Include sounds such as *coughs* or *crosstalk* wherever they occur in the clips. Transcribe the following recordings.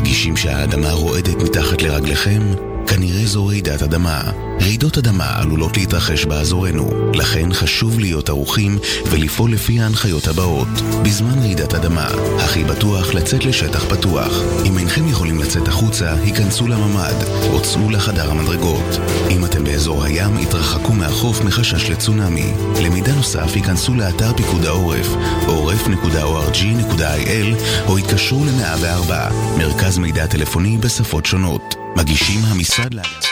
מרגישים שהאדמה רועדת מתחת לרגליכם? כנראה זו רעידת אדמה. רעידות אדמה עלולות להתרחש באזורנו, לכן חשוב להיות ערוכים ולפעול לפי ההנחיות הבאות. בזמן רעידת אדמה, הכי בטוח לצאת לשטח פתוח. אם אינכם יכולים לצאת החוצה, היכנסו לממ"ד או צאו לחדר המדרגות. אם אתם באזור הים, התרחקו מהחוף מחשש לצונאמי. למידע נוסף, היכנסו לאתר פיקוד העורף, עורף.org.il או התקשרו ל-104, מרכז מידע טלפוני בשפות שונות. מגישים המשרד להגנת...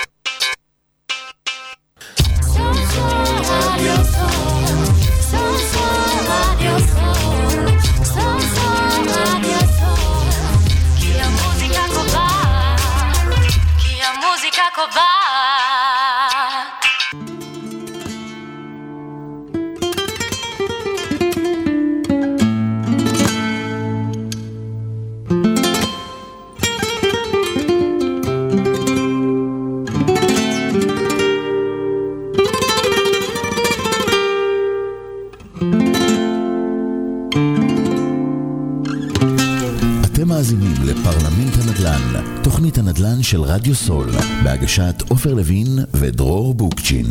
תוכנית הנדל"ן של רדיו סול, בהגשת עופר לוין ודרור בוקצ'ין.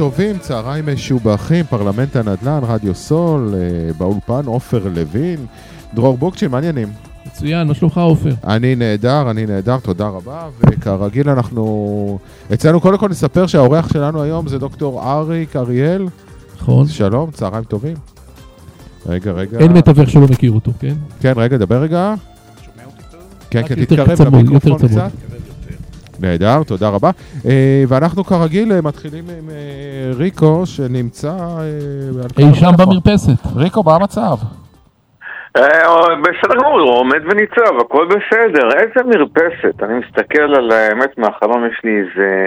טובים, צהריים משובחים, פרלמנט הנדל"ן, רדיו סול, אה, באולפן עופר לוין, דרור בוקצ'ין, מה העניינים? מצוין, מה שלומך עופר? אני נהדר, אני נהדר, תודה רבה, וכרגיל אנחנו... אצלנו קודם כל נספר שהאורח שלנו היום זה דוקטור אריק אריאל. נכון. שלום, צהריים טובים. רגע, רגע. אין מתווך שלא מכיר אותו, כן? כן, רגע, דבר רגע. כן, רק כן, יותר תתקרב למיקרופון. קצת. נהדר, תודה רבה. אה, ואנחנו כרגיל אה, מתחילים עם אה, ריקו, שנמצא... אי שם. במרפסת. ריקו, מה המצב? בסדר גמור, הוא עומד וניצב, הכל בסדר. איזה מרפסת. אני מסתכל על האמת מהחלון, יש לי איזה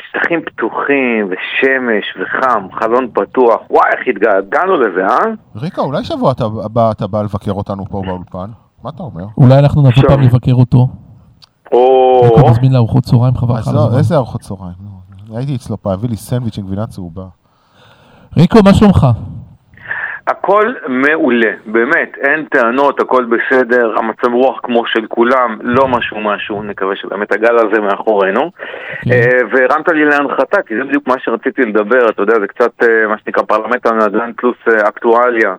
שטחים פתוחים ושמש וחם, חלון פתוח. וואי, איך התגעגענו לזה, אה? ריקו, אולי שבוע אתה- בא לבקר אותנו פה באולפן? מה אתה אומר? אולי אנחנו נבוא. פעם לבקר אותו. או... ריקו מזמין לארוחות צהריים חבל לך אז על לא, הזמן. איזה ארוחות צהריים? הייתי אצלו פעם, הביא לי סנדוויץ' עם גבינה צהובה. ריקו, מה שלומך? הכל מעולה, באמת, אין טענות, הכל בסדר, המצב רוח כמו של כולם, לא משהו משהו, נקווה שבאמת הגל הזה מאחורינו. כן. אה, והרמת לי להנחתה, כי זה בדיוק מה שרציתי לדבר, אתה יודע, זה קצת אה, מה שנקרא פרלמנט הנדל"ן פלוס אה, אקטואליה.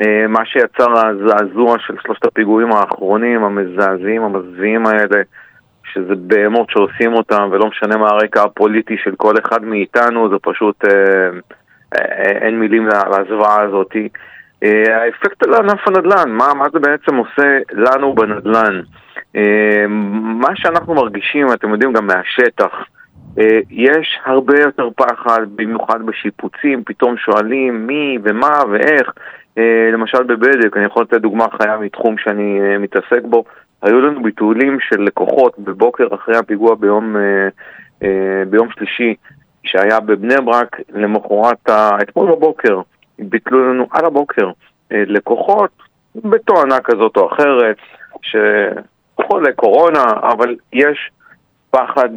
אה, מה שיצר הזעזוע של שלושת הפיגועים האחרונים, המזעזעים, המזוויעים האלה, שזה בהמות שעושים אותם, ולא משנה מה הרקע הפוליטי של כל אחד מאיתנו, זה פשוט, אה, אה, אין מילים לזוועה הזאת. האפקט על ענף הנדל"ן, מה, מה זה בעצם עושה לנו בנדל"ן? מה שאנחנו מרגישים, אתם יודעים גם מהשטח, יש הרבה יותר פחד, במיוחד בשיפוצים, פתאום שואלים מי ומה ואיך. אה, למשל בבדק, אני יכול לתת דוגמה חיה מתחום שאני אה, מתעסק בו, היו לנו ביטולים של לקוחות בבוקר אחרי הפיגוע ביום, ביום שלישי שהיה בבני ברק, למחרת, אתמול בבוקר, ביטלו לנו על הבוקר לקוחות בתואנה כזאת או אחרת, שחולי קורונה, אבל יש פחד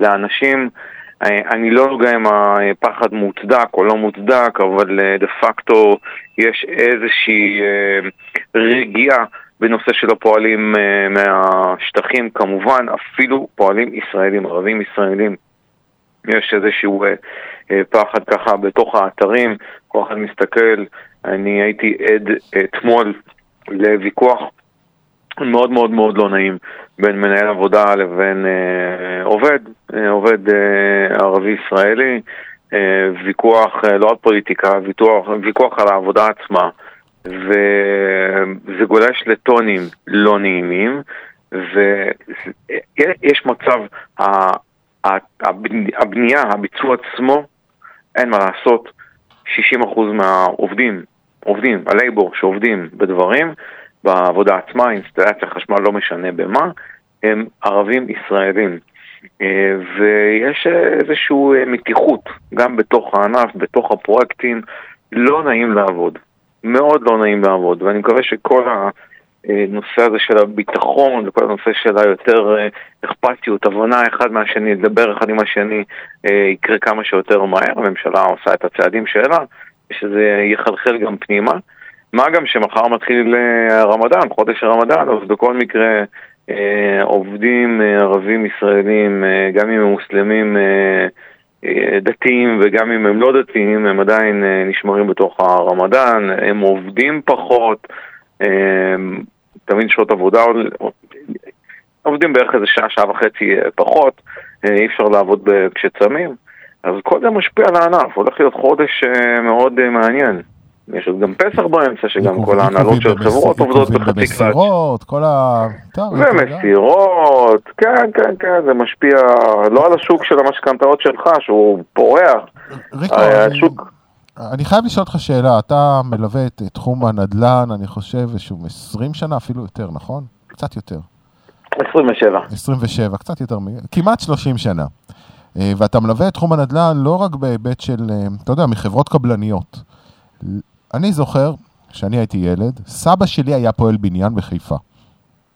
לאנשים. Uh, אני לא יודע אם הפחד מוצדק או לא מוצדק, אבל uh, דה פקטו יש איזושהי uh, רגיעה בנושא של הפועלים מהשטחים, כמובן אפילו פועלים ישראלים, ערבים ישראלים. יש איזשהו פחד ככה בתוך האתרים, כל אחד מסתכל, אני הייתי עד אתמול לוויכוח מאוד מאוד מאוד לא נעים בין מנהל עבודה לבין אה, עובד, אה, עובד אה, ערבי ישראלי, אה, ויכוח אה, לא על פוליטיקה, ויכוח, ויכוח על העבודה עצמה, וזה גולש לטונים לא נעימים, ויש מצב, הבנייה, הביצוע עצמו, אין מה לעשות, 60% מהעובדים, עובדים, הלייבור שעובדים בדברים, בעבודה עצמה, אינסטלציה, חשמל, לא משנה במה, הם ערבים ישראלים. אה, ויש איזושהי אה, מתיחות, גם בתוך הענף, בתוך הפרויקטים, לא נעים לעבוד. מאוד לא נעים לעבוד, ואני מקווה שכל הנושא הזה של הביטחון וכל הנושא של היותר אה, אכפתיות, הבנה אחד מהשני, לדבר אחד עם השני, יקרה כמה שיותר מהר. הממשלה עושה את הצעדים שלה, ושזה יחלחל גם פנימה. מה גם שמחר מתחיל הרמדאן, חודש הרמדאן, אז בכל מקרה אה, עובדים אה, ערבים ישראלים, אה, גם אם הם מוסלמים דתיים וגם אם הם לא דתיים, הם עדיין נשמרים בתוך הרמדאן, הם עובדים פחות, תמיד שעות עבודה, עובדים בערך איזה שעה, שעה וחצי פחות, אי אפשר לעבוד כשצמים, אז כל זה משפיע על הענף, הולך להיות חודש מאוד מעניין. יש עוד גם פסח באמצע, שגם כל ההנהלות של חברות עובדות בחצי קלאץ'. ומסירות, כל ה... ומסירות, כן, כן, כן, זה משפיע לא על השוק של המשכנתאות שלך, שהוא פורח. ריקו, השוק... אני חייב לשאול אותך שאלה, אתה מלווה את תחום הנדל"ן, אני חושב, איזשהו 20 שנה, אפילו יותר, נכון? קצת יותר. 27. 27, קצת יותר, כמעט 30 שנה. אה, ואתה מלווה את תחום הנדל"ן לא רק בהיבט של, אה, אתה יודע, מחברות קבלניות. אני זוכר, כשאני הייתי ילד, סבא שלי היה פועל בניין בחיפה.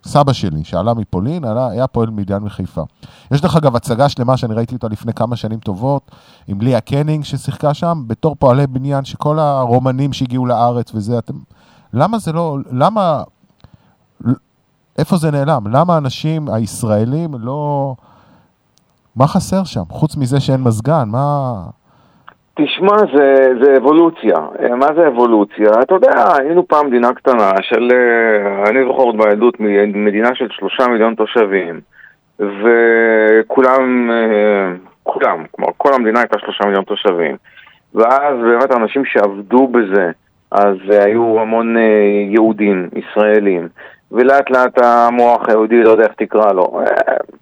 סבא שלי, שעלה מפולין, עלה, היה פועל בניין בחיפה. יש דרך אגב הצגה שלמה שאני ראיתי אותה לפני כמה שנים טובות, עם ליה קנינג ששיחקה שם, בתור פועלי בניין, שכל הרומנים שהגיעו לארץ וזה, אתם... למה זה לא... למה... איפה זה נעלם? למה האנשים הישראלים לא... מה חסר שם? חוץ מזה שאין מזגן, מה... תשמע, זה, זה אבולוציה. אה, מה זה אבולוציה? אתה יודע, היינו פעם מדינה קטנה של, אה, אני זוכר עוד בילדות, מדינה של שלושה מיליון תושבים, וכולם, אה, כולם, כלומר כל המדינה הייתה שלושה מיליון תושבים. ואז באמת האנשים שעבדו בזה, אז היו המון יהודים, ישראלים, ולאט לאט המוח היהודי, לא יודע איך תקרא לו,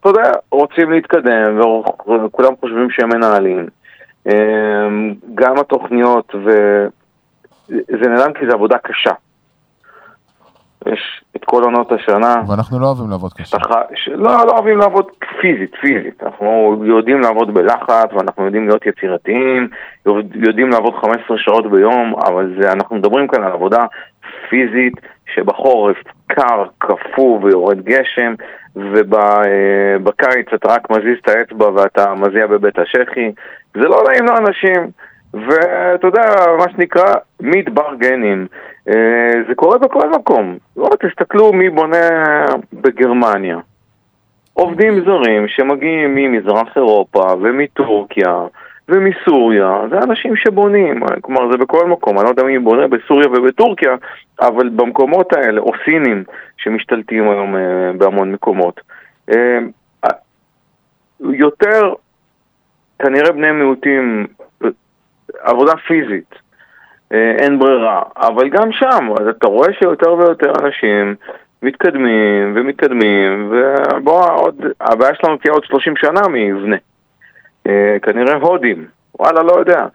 אתה יודע, רוצים להתקדם, וכולם חושבים שהם מנהלים. אמ, גם התוכניות, וזה נעלם כי זו עבודה קשה. יש את כל עונות השנה. ואנחנו לא אוהבים לעבוד קשה. שתח... ש... לא, לא אוהבים לעבוד פיזית, פיזית. אנחנו יודעים לעבוד בלחץ, ואנחנו יודעים להיות יצירתיים, יודעים לעבוד 15 שעות ביום, אבל זה, אנחנו מדברים כאן על עבודה פיזית שבחורף קר, קפוא ויורד גשם, ובקיץ אתה רק מזיז את האצבע ואתה מזיע בבית השחי. זה לא נעים לאנשים. ואתה יודע, מה שנקרא מדבר גנים. אה, זה קורה בכל מקום. לא, תסתכלו מי בונה בגרמניה. עובדים זרים שמגיעים ממזרח אירופה ומטורקיה ומסוריה, זה אנשים שבונים, כלומר זה בכל מקום, אני לא יודע מי בונה בסוריה ובטורקיה, אבל במקומות האלה, או סינים שמשתלטים היום אה, בהמון מקומות. אה, יותר, כנראה בני מיעוטים, עבודה פיזית, אה, אין ברירה, אבל גם שם, אז אתה רואה שיותר ויותר אנשים מתקדמים ומתקדמים, ובוא, עוד, הבעיה שלנו תהיה עוד 30 שנה מי יבנה. אה, כנראה הודים, וואלה, לא יודע.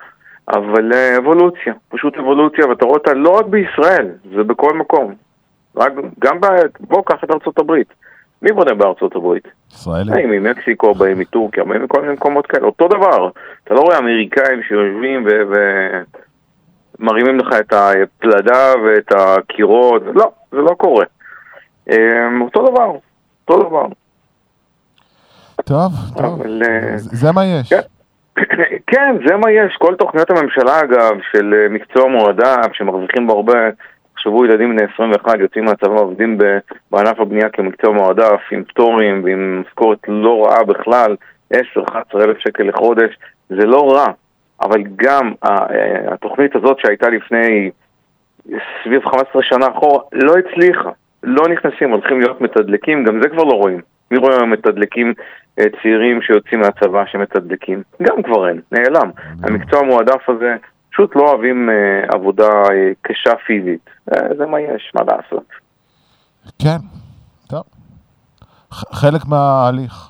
אבל אה, אבולוציה, פשוט אבולוציה, ואתה רואה אותה לא רק בישראל, זה בכל מקום. רק, גם ב... בוא, קח את ארצות הברית. מי בונה בארצות הברית? ישראלים. באים ממקסיקו, באים מטורקיה, באים מכל מיני מקומות כאלה, אותו דבר. אתה לא רואה אמריקאים שיושבים ומרימים לך את הפלדה ואת הקירות, לא, זה לא קורה. אה, אותו דבר, אותו דבר. טוב, טוב. אבל, אה, זה זה מה יש. כן. *coughs* כן, זה מה יש. כל תוכניות הממשלה, אגב, של אה, מקצוע מועדף, שמרוויחים בו הרבה, תחשבו, ילדים בני 21 יוצאים מהצבא, עובדים בענף הבנייה כמקצוע מועדף, עם פטורים ועם משכורת לא רעה בכלל, 10-11 אלף שקל לחודש, זה לא רע. אבל גם אה, התוכנית הזאת שהייתה לפני סביב 15 שנה אחורה, לא הצליחה. לא נכנסים, הולכים להיות מתדלקים, גם זה כבר לא רואים. מי רואה היום מתדלקים אה, צעירים שיוצאים מהצבא שמתדלקים? גם כבר אין, נעלם. המקצוע המועדף הזה, פשוט לא אוהבים אה, עבודה אה, קשה פיזית. אה, זה מה יש, מה לעשות. כן, טוב. חלק מההליך.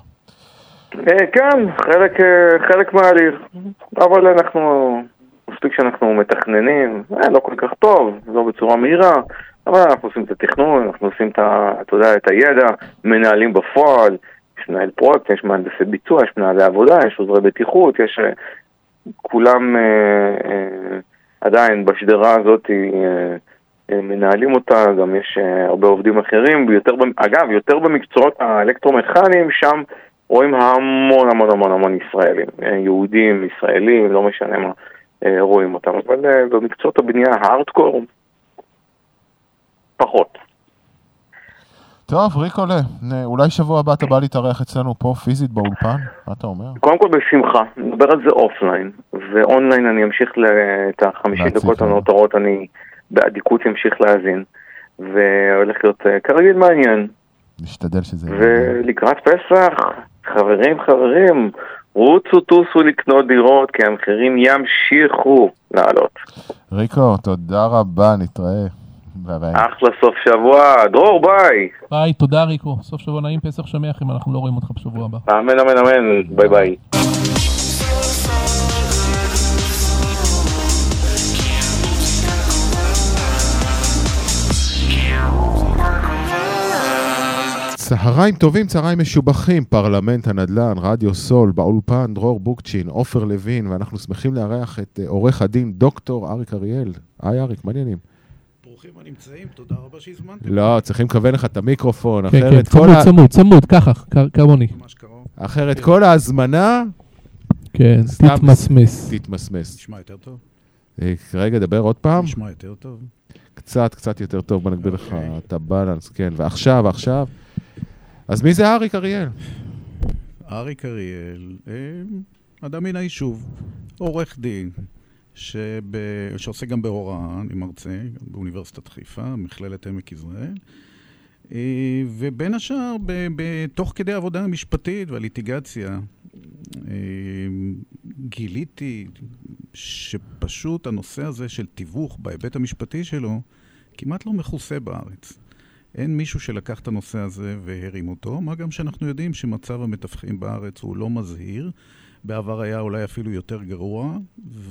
אה, כן, חלק, אה, חלק מההליך. אבל אנחנו, מספיק שאנחנו מתכננים, אה, לא כל כך טוב, לא בצורה מהירה, אבל אנחנו עושים את התכנון, אנחנו עושים את, ה, אתה יודע, את הידע, מנהלים בפועל, יש מנהל פרויקט, יש מהנדסי ביצוע, יש מנהלי עבודה, יש עוזרי בטיחות, יש... כולם אה, אה, עדיין בשדרה הזאת אה, מנהלים אותה, גם יש הרבה עובדים אחרים, ויותר, במ- אגב, יותר במקצועות האלקטרומכניים, שם רואים המון המון המון המון ישראלים, יהודים, ישראלים, לא משנה מה, רואים אותם, אבל במקצועות הבנייה הארדקור, פחות. טוב, ריקולה, אולי שבוע הבא אתה בא להתארח אצלנו פה פיזית באולפן? מה אתה אומר? קודם כל בשמחה, נדבר על זה offline, ואונליין אני אמשיך את החמישים דקות. הנותרות, אני באדיקות אמשיך להאזין, והולך להיות אה, כרגיל מעניין. נשתדל שזה יהיה. ולקראת פסח, חברים, חברים, רוצו טוסו לקנות דירות, כי המחירים ימשיכו לעלות. ריקו, תודה רבה, נתראה. ביי. אחלה סוף שבוע, דרור ביי. ביי, תודה ריקו. סוף שבוע נעים, פסח שמח אם אנחנו לא רואים אותך בשבוע הבא. אמן אמן אמן, ביי ביי. צהריים טובים, צהריים משובחים, פרלמנט הנדל"ן, רדיו סול, באולפן, דרור בוקצ'ין, עופר לוין, ואנחנו שמחים לארח את אה, עורך הדין דוקטור אריק אריאל. היי אריק, מעניינים. ברוכים הנמצאים, תודה רבה שהזמנתם. לא, צריכים לכוון לך את המיקרופון, כן, כן, אחרת כל צמוד, ה- צמוד, צמוד, ככה, כמוני. ממש קרוב. אחרת כל ההזמנה כן. תתמסמס. תתמסמס. נשמע יותר טוב? אה, רגע, דבר עוד פעם. נשמע יותר טוב. קצת, קצת יותר טוב, בוא נגביר לך אוקיי. את הבלנס, כן. ועכשיו, עכשיו. אז מי זה אריק אריאל? אריק אריאל, אה, אדם מן היישוב, עורך דין, שב... שעושה גם בהוראה, אני מרצה באוניברסיטת חיפה, מכללת עמק יזרעאל. אה, ובין השאר, תוך כדי העבודה המשפטית והליטיגציה, אה, גיליתי שפשוט הנושא הזה של תיווך בהיבט המשפטי שלו כמעט לא מכוסה בארץ. אין מישהו שלקח את הנושא הזה והרים אותו, מה גם שאנחנו יודעים שמצב המתווכים בארץ הוא לא מזהיר. בעבר היה אולי אפילו יותר גרוע,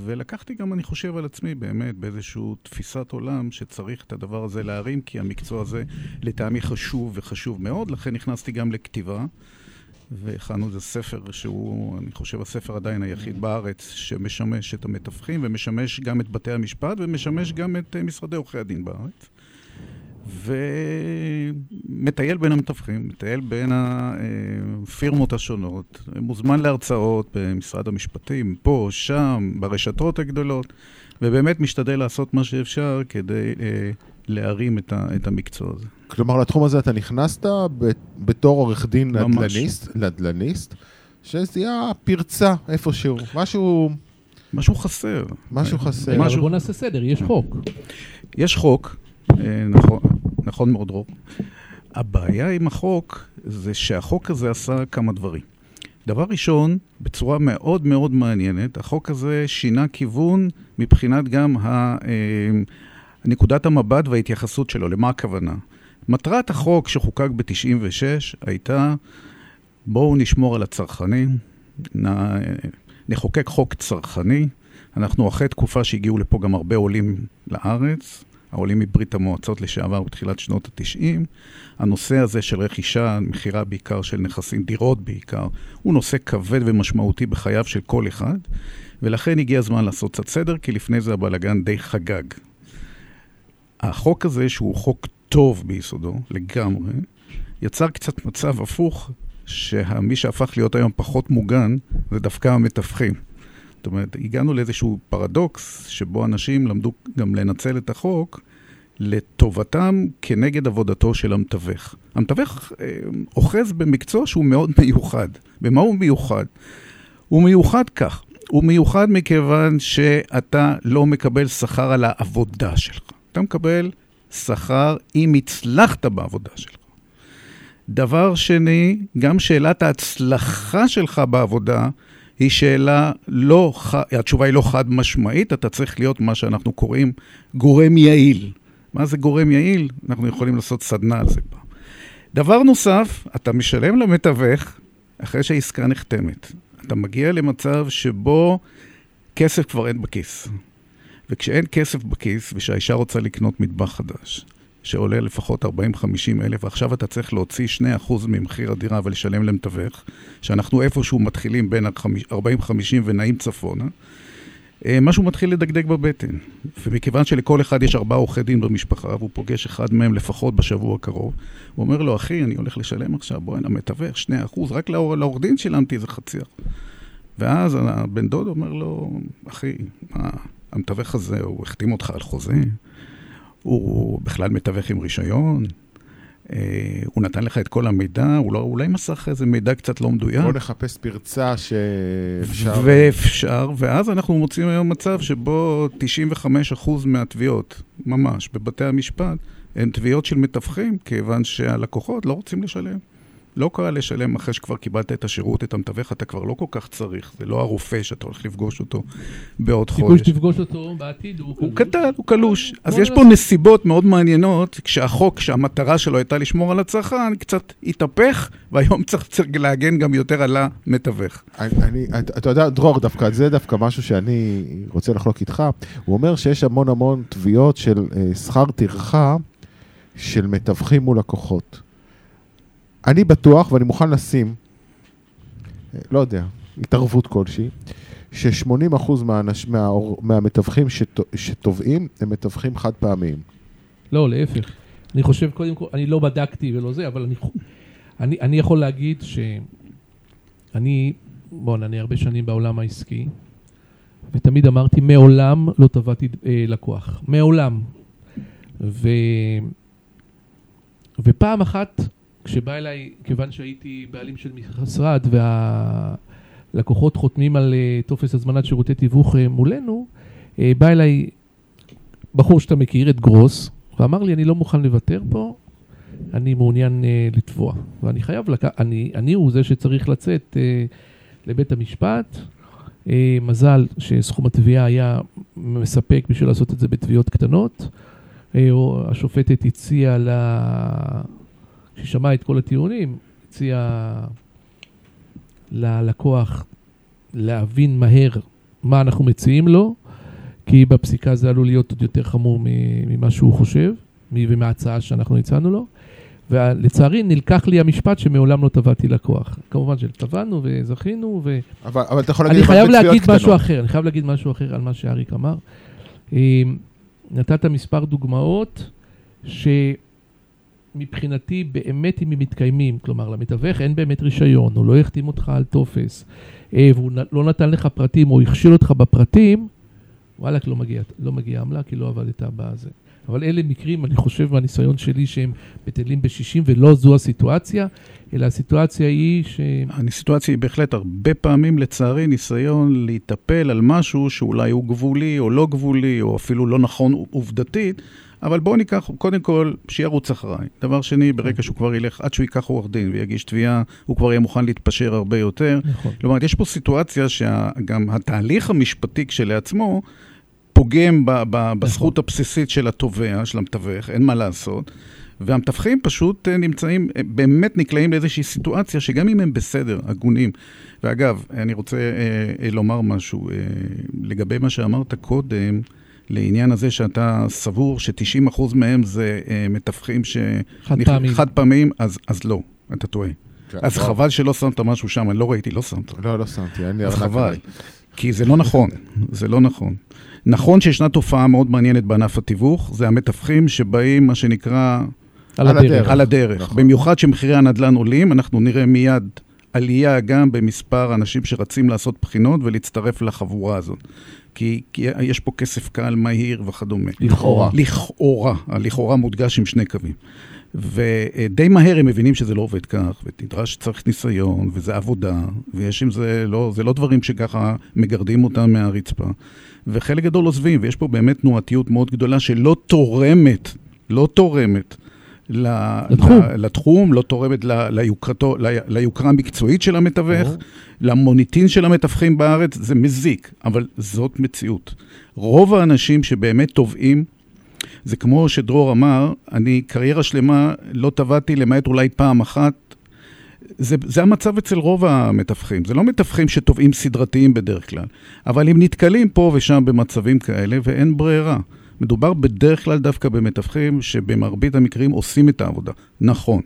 ולקחתי גם, אני חושב על עצמי, באמת, באיזושהי תפיסת עולם שצריך את הדבר הזה להרים, כי המקצוע הזה לטעמי חשוב וחשוב מאוד, לכן נכנסתי גם לכתיבה. והכנו איזה ספר שהוא, אני חושב, הספר עדיין היחיד בארץ שמשמש את המתווכים ומשמש גם את בתי המשפט ומשמש גם את אה, משרדי עורכי הדין בארץ. ומטייל בין המתווכים, מטייל בין הפירמות השונות, מוזמן להרצאות במשרד המשפטים, פה, שם, ברשתות הגדולות, ובאמת משתדל לעשות מה שאפשר כדי אה, להרים את, ה, את המקצוע הזה. כלומר, לתחום הזה אתה נכנסת ב- בתור עורך דין. נדל"ניסט, נדל"ניסט, שזיהה פרצה איפשהו, משהו משהו חסר. משהו חסר. משהו- בוא נעשה סדר, יש חוק. יש חוק, נכון, נכון מאוד דרור. הבעיה עם החוק זה שהחוק הזה עשה כמה דברים. דבר ראשון, בצורה מאוד מאוד מעניינת, החוק הזה שינה כיוון מבחינת גם ה, אה, נקודת המבט וההתייחסות שלו. למה הכוונה? מטרת החוק שחוקק ב-96 הייתה בואו נשמור על הצרכנים, נ, נחוקק חוק צרכני. אנחנו אחרי תקופה שהגיעו לפה גם הרבה עולים לארץ, העולים מברית המועצות לשעבר בתחילת שנות ה-90. הנושא הזה של רכישה, מכירה בעיקר של נכסים, דירות בעיקר, הוא נושא כבד ומשמעותי בחייו של כל אחד, ולכן הגיע הזמן לעשות קצת סדר, כי לפני זה הבלאגן די חגג. החוק הזה, שהוא חוק טוב ביסודו, לגמרי, יצר קצת מצב הפוך, שמי שהפך להיות היום פחות מוגן, זה דווקא המתווכים. זאת אומרת, הגענו לאיזשהו פרדוקס, שבו אנשים למדו גם לנצל את החוק לטובתם כנגד עבודתו של המתווך. המתווך אה, אוחז במקצוע שהוא מאוד *laughs* מיוחד. במה הוא מיוחד? הוא מיוחד כך, הוא מיוחד מכיוון שאתה לא מקבל שכר על העבודה שלך. אתה מקבל שכר אם הצלחת בעבודה שלך. דבר שני, גם שאלת ההצלחה שלך בעבודה היא שאלה לא, התשובה היא לא חד משמעית, אתה צריך להיות מה שאנחנו קוראים גורם יעיל. מה זה גורם יעיל? אנחנו יכולים לעשות סדנה על זה פעם. דבר נוסף, אתה משלם למתווך אחרי שהעסקה נחתמת. אתה מגיע למצב שבו כסף כבר אין בכיס. וכשאין כסף בכיס, ושהאישה רוצה לקנות מטבח חדש, שעולה לפחות 40-50 אלף, ועכשיו אתה צריך להוציא 2% ממחיר הדירה ולשלם למתווך, שאנחנו איפשהו מתחילים בין ה-40-50 ונעים צפונה, אה, משהו מתחיל לדגדג בבטן. ומכיוון שלכל אחד יש ארבעה עורכי דין במשפחה, והוא פוגש אחד מהם לפחות בשבוע הקרוב, הוא אומר לו, אחי, אני הולך לשלם עכשיו, בוא הנה, מתווך, 2%, רק לעור- לעורך דין שילמתי איזה חצי. ואז הבן דוד אומר לו, אחי, מה, המתווך הזה, הוא החתים אותך על חוזה? הוא בכלל מתווך עם רישיון? אה, הוא נתן לך את כל המידע? הוא לא, אולי מסר לך איזה מידע קצת לא מדויק? בוא נחפש פרצה שאפשר... ואפשר, ואז אנחנו מוצאים היום מצב שבו 95% מהתביעות, ממש, בבתי המשפט, הן תביעות של מתווכים, כיוון שהלקוחות לא רוצים לשלם. לא קל לשלם אחרי שכבר קיבלת את השירות, את המתווך, אתה כבר לא כל כך צריך. זה לא הרופא שאתה הולך לפגוש אותו בעוד סיכוי חודש. שתפגוש אותו בעתיד הוא הוא קלוש. קטן, הוא קלוש. אז יש פה נעשה- נסיבות מאוד מעניינות, כשהחוק, שהמטרה שלו הייתה לשמור על הצרכן, קצת התהפך, והיום *laughs* צריך צריך להגן גם יותר על המתווך. אני, אני, אתה אתה יודע, דרור, דווקא זה דווקא משהו שאני רוצה לחלוק איתך. הוא אומר שיש המון המון תביעות של אה, שכר טרחה של מתווכים מול לקוחות. אני בטוח, ואני מוכן לשים, לא יודע, התערבות כלשהי, ש-80% מהאנש, מה, מהמתווכים שת, שתובעים הם מתווכים חד פעמיים. לא, להפך. אני חושב, קודם כל, אני לא בדקתי ולא זה, אבל אני, אני, אני יכול להגיד שאני, בוא'נה, אני הרבה שנים בעולם העסקי, ותמיד אמרתי, מעולם לא תבעתי אה, לקוח. מעולם. ו... ופעם אחת, כשבא אליי, כיוון שהייתי בעלים של משרד, והלקוחות חותמים על אה, טופס הזמנת שירותי תיווך אה, מולנו, אה, בא אליי בחור שאתה מכיר, את גרוס, ואמר לי, אני לא מוכן לוותר פה, אני מעוניין לתבוע. ואני חייב לק... אני, אני הוא זה שצריך לצאת לבית המשפט. מזל שסכום התביעה היה מספק בשביל לעשות את זה בתביעות קטנות. השופטת הציעה ל... שמעה את כל הטיעונים, הציעה ללקוח להבין מהר מה אנחנו מציעים לו, כי בפסיקה זה עלול להיות עוד יותר חמור ממה שהוא חושב, ומההצעה שאנחנו הצענו לו. ולצערי נלקח לי המשפט שמעולם לא תבעתי לקוח. כמובן שתבענו וזכינו, ו... אבל, אבל אתה יכול להגיד... אני חייב להגיד קטנות. משהו אחר, אני חייב להגיד משהו אחר על מה שאריק אמר. נתת מספר דוגמאות שמבחינתי באמת אם הם מתקיימים, כלומר למתווך אין באמת רישיון, הוא לא החתים אותך על טופס, אה, והוא לא נתן לך פרטים או הכשיל אותך בפרטים, וואלכ, לא מגיע, לא מגיע עמלה כי לא עבדת בזה. אבל אלה מקרים, אני חושב, מהניסיון שלי, שהם בטלים בשישים, ולא זו הסיטואציה, אלא הסיטואציה היא ש... הסיטואציה היא בהחלט הרבה פעמים, לצערי, ניסיון להיטפל על משהו שאולי הוא גבולי או לא גבולי, או אפילו לא נכון עובדתית, אבל בואו ניקח, קודם כל, שירוץ אחריי. דבר שני, ברגע שהוא כבר ילך, עד שהוא ייקח עורך דין ויגיש תביעה, הוא כבר יהיה מוכן להתפשר הרבה יותר. נכון. כלומר, יש פה סיטואציה שגם התהליך המשפטי כשלעצמו פוגם ב- ב- בזכות הבסיסית של התובע, של המתווך, אין מה לעשות. והמתווכים פשוט אה, נמצאים, אה, באמת נקלעים לאיזושהי סיטואציה שגם אם הם בסדר, הגונים. ואגב, אני רוצה אה, אה, לומר משהו אה, לגבי מה שאמרת קודם, לעניין הזה שאתה סבור ש-90% מהם זה אה, מתווכים ש... חד פעמים. חד פעמים, אז, אז לא, אתה טועה. כן, אז לא. חבל שלא שמת משהו שם, אני לא ראיתי, לא שמת. לא, לא שמתי, אין לי אז חבל. כי זה לא נכון, זה לא נכון. נכון שישנה תופעה מאוד מעניינת בענף התיווך, זה המתווכים שבאים, מה שנקרא, על על הדרך. הדרך. על הדרך. נכון. במיוחד שמחירי הנדל"ן עולים, אנחנו נראה מיד עלייה גם במספר האנשים שרצים לעשות בחינות ולהצטרף לחבורה הזאת. כי, כי יש פה כסף קל, מהיר וכדומה. לכאורה. לכאורה, הלכאורה מודגש עם שני קווים. ודי מהר הם מבינים שזה לא עובד כך, ונדרש, צריך ניסיון, וזה עבודה, ויש עם זה, לא, זה לא דברים שככה מגרדים אותם מהרצפה. וחלק גדול עוזבים, ויש פה באמת תנועתיות מאוד גדולה שלא תורמת, לא תורמת. לתחום. לתחום, לא תורמת ל- ליוקרתו, ל- ליוקרה המקצועית של המתווך, ברור. למוניטין של המתווכים בארץ, זה מזיק, אבל זאת מציאות. רוב האנשים שבאמת תובעים, זה כמו שדרור אמר, אני קריירה שלמה לא טבעתי למעט אולי פעם אחת. זה, זה המצב אצל רוב המתווכים. זה לא מתווכים שתובעים סדרתיים בדרך כלל, אבל הם נתקלים פה ושם במצבים כאלה ואין ברירה. מדובר בדרך כלל דווקא במתווכים שבמרבית המקרים עושים את העבודה. נכון,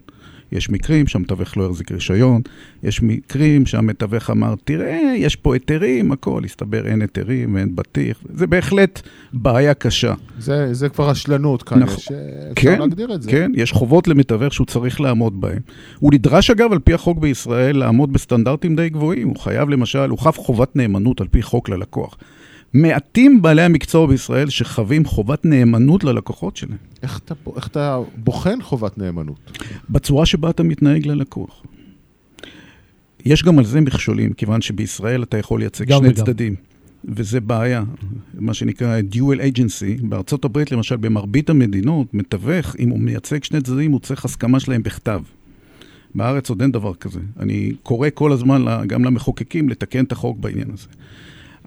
יש מקרים שהמתווך לא יחזיק רישיון, יש מקרים שהמתווך אמר, תראה, יש פה היתרים, הכל, הסתבר, אין היתרים ואין בטיח. זה בהחלט בעיה קשה. זה, זה כבר רשלנות כאן, נכון. יש, אפשר כן, להגדיר את זה. כן, יש חובות למתווך שהוא צריך לעמוד בהם. הוא נדרש אגב על פי החוק בישראל לעמוד בסטנדרטים די גבוהים. הוא חייב למשל, הוא חב חובת נאמנות על פי חוק ללקוח. מעטים בעלי המקצוע בישראל שחווים חובת נאמנות ללקוחות שלהם, איך אתה, איך אתה בוחן חובת נאמנות? בצורה שבה אתה מתנהג ללקוח. יש גם על זה מכשולים, כיוון שבישראל אתה יכול לייצג שני וגם. צדדים. וזה בעיה, מה שנקרא dual agency. בארצות הברית, למשל, במרבית המדינות, מתווך, אם הוא מייצג שני צדדים, הוא צריך הסכמה שלהם בכתב. בארץ עוד אין דבר כזה. אני קורא כל הזמן גם למחוקקים לתקן את החוק בעניין הזה.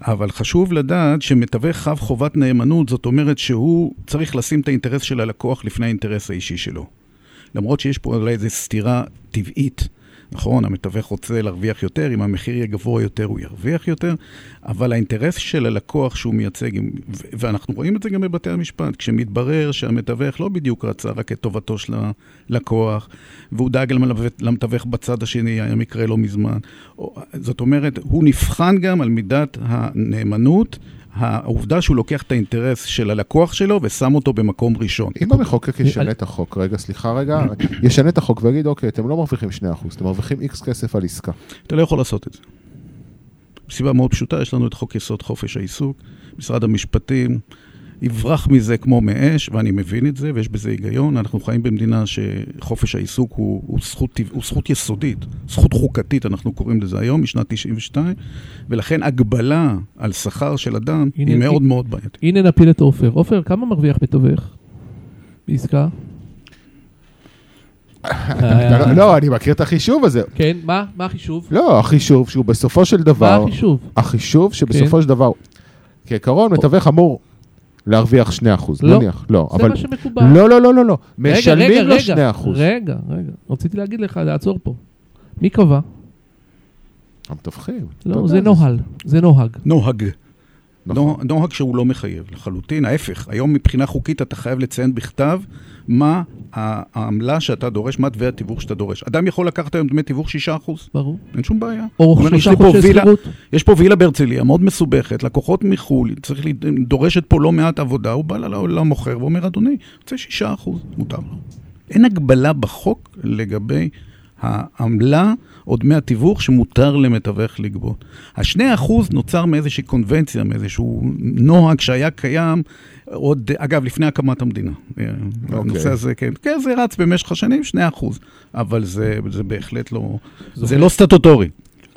אבל חשוב לדעת שמתווך חב חובת נאמנות, זאת אומרת שהוא צריך לשים את האינטרס של הלקוח לפני האינטרס האישי שלו. למרות שיש פה אולי איזו סתירה טבעית, נכון? המתווך רוצה להרוויח יותר, אם המחיר יהיה גבוה יותר הוא ירוויח יותר, אבל האינטרס של הלקוח שהוא מייצג, ואנחנו רואים את זה גם בבתי המשפט, כשמתברר שהמתווך לא בדיוק רצה רק את טובתו של הלקוח, והוא דאג למתווך בצד השני, היה מקרה לא מזמן. זאת אומרת, הוא נבחן גם על מידת הנאמנות. העובדה שהוא לוקח את האינטרס של הלקוח שלו ושם אותו במקום ראשון. אם המחוקק ישנה את החוק, רגע, סליחה רגע, ישנה את החוק ויגיד, אוקיי, אתם לא מרוויחים 2%, אתם מרוויחים איקס כסף על עסקה. אתה לא יכול לעשות את זה. מסיבה מאוד פשוטה, יש לנו את חוק יסוד חופש העיסוק, משרד המשפטים יברח מזה כמו מאש, ואני מבין את זה, ויש בזה היגיון. אנחנו חיים במדינה שחופש העיסוק הוא, הוא, זכות, הוא זכות יסודית, זכות חוקתית, אנחנו קוראים לזה היום, משנת 92, ולכן הגבלה על שכר של אדם הנה, היא מאוד הנה. מאוד בעייתית. הנה נפיל את עופר. עופר, כמה מרוויח מתווך? בעסקה? אתה לא- אני מכיר את החישוב הזה. כן, מה? מה החישוב? לא, החישוב שהוא בסופו של מה דבר, החישוב? החישוב שבסופו של דבר, כעיקרון מתווך אמור להרוויח 2%, לא. נניח. לא, זה אבל... מה שמקובל. לא, לא, לא, לא, לא. רגע, רגע, משלמים לו רגע, 2%. רגע, רגע. רציתי להגיד לך, לעצור פה. מי קבע? המתווכים. לא, זה נוהל. זה נוהג. נוהג. נכון. נוהג, נוהג שהוא לא מחייב, לחלוטין, ההפך. היום מבחינה חוקית אתה חייב לציין בכתב מה העמלה שאתה דורש, מה דמי התיווך שאתה דורש. אדם יכול לקחת היום דמי תיווך 6%, ברור. אין שום בעיה. או הוא אומר, יש שלושה לי פה חודשי וילה- שכירות. יש פה וילה בהרצליה, מאוד מסובכת, לקוחות מחו"ל, צריך, דורשת פה לא מעט עבודה, הוא בא למוכר ואומר, אדוני, רוצה 6%, מותר לו. אין הגבלה בחוק לגבי העמלה או דמי התיווך שמותר למתווך לגבות. השני אחוז נוצר מאיזושהי קונבנציה, מאיזשהו נוהג שהיה קיים עוד, אגב, לפני הקמת המדינה. Okay. אוקיי. הנושא הזה, כן, כן, זה רץ במשך השנים, שני אחוז, אבל זה, זה בהחלט לא, זה לא סטטוטורי.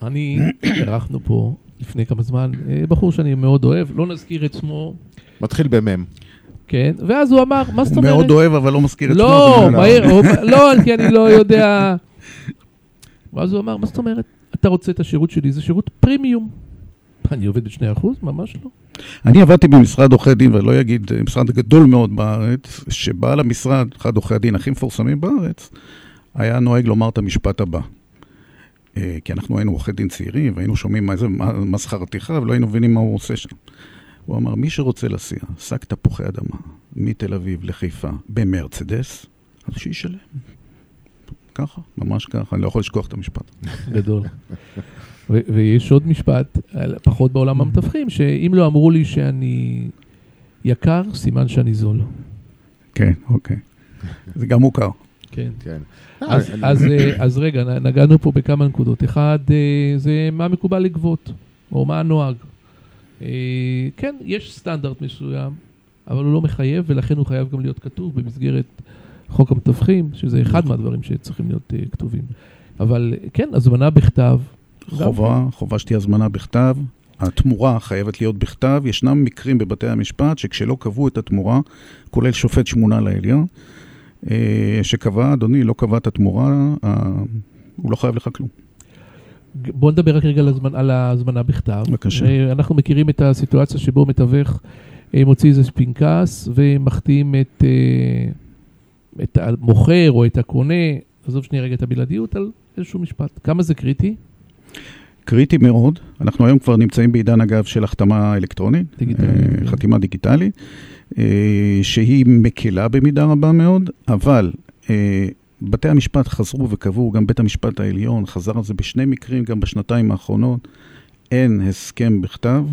אני, אירחנו פה לפני כמה זמן, אה, בחור שאני מאוד אוהב, לא נזכיר את שמו, מתחיל במם. כן, ואז הוא אמר, מה זאת הוא אומרת? מאוד אוהב, אבל לא מזכיר את שמו. לא, זה מהיר, הוא- לא, כי אני לא יודע. ואז הוא אמר, מה זאת אומרת? אתה רוצה את השירות שלי, זה שירות פרימיום. אני עובד ב-2%? ממש לא. אני עבדתי במשרד עורכי דין, ולא אגיד, אה, משרד גדול מאוד בארץ, שבעל המשרד, אחד עורכי הדין הכי מפורסמים בארץ, היה נוהג לומר את המשפט הבא. אה, כי אנחנו היינו עורכי דין צעירים, והיינו שומעים מה זה, מה שכר הטרחה, ולא היינו מבינים מה הוא עושה שם. הוא אמר, מי שרוצה להסיע שק תפוחי אדמה מתל אביב לחיפה במרצדס, אז שישלם. ככה, ממש ככה, אני לא יכול לשכוח את המשפט. גדול. ו- ויש עוד משפט, פחות בעולם המתווכים, שאם לא אמרו לי שאני יקר, סימן שאני זול. כן, אוקיי. זה גם מוכר. כן. כן. אז, אני- אז, אה, אז רגע, נגענו פה בכמה נקודות. אחד, אה, זה מה מקובל לגבות, או מה הנוהג. אה, כן, יש סטנדרט מסוים, אבל הוא לא מחייב, ולכן הוא חייב גם להיות כתוב במסגרת חוק המתווכים, שזה אחד מהדברים שצריכים להיות אה, כתובים. אבל אה, כן, הזמנה בכתב. גם חובה, חובה שתהיה הזמנה בכתב. התמורה חייבת להיות בכתב. ישנם מקרים בבתי המשפט שכשלא קבעו את התמורה, כולל שופט שמונה לעליון, אה, שקבע, אדוני, לא קבע את התמורה, הוא לא חייב לך כלום. בוא נדבר רק רגע על, הזמנ... על ההזמנה בכתב. בבקשה. אנחנו מכירים את הסיטואציה שבו מתווך מוציא איזה פנקס ומחתים את, את המוכר או את הקונה, עזוב שנייה רגע את הבלעדיות, על איזשהו משפט. כמה זה קריטי? קריטי מאוד. אנחנו היום כבר נמצאים בעידן, אגב, של החתמה אלקטרונית, דיגיטלית, אה, כן. חתימה דיגיטלית, אה, שהיא מקלה במידה רבה מאוד, אבל אה, בתי המשפט חזרו וקבעו, גם בית המשפט העליון חזר על זה בשני מקרים, גם בשנתיים האחרונות, אין הסכם בכתב,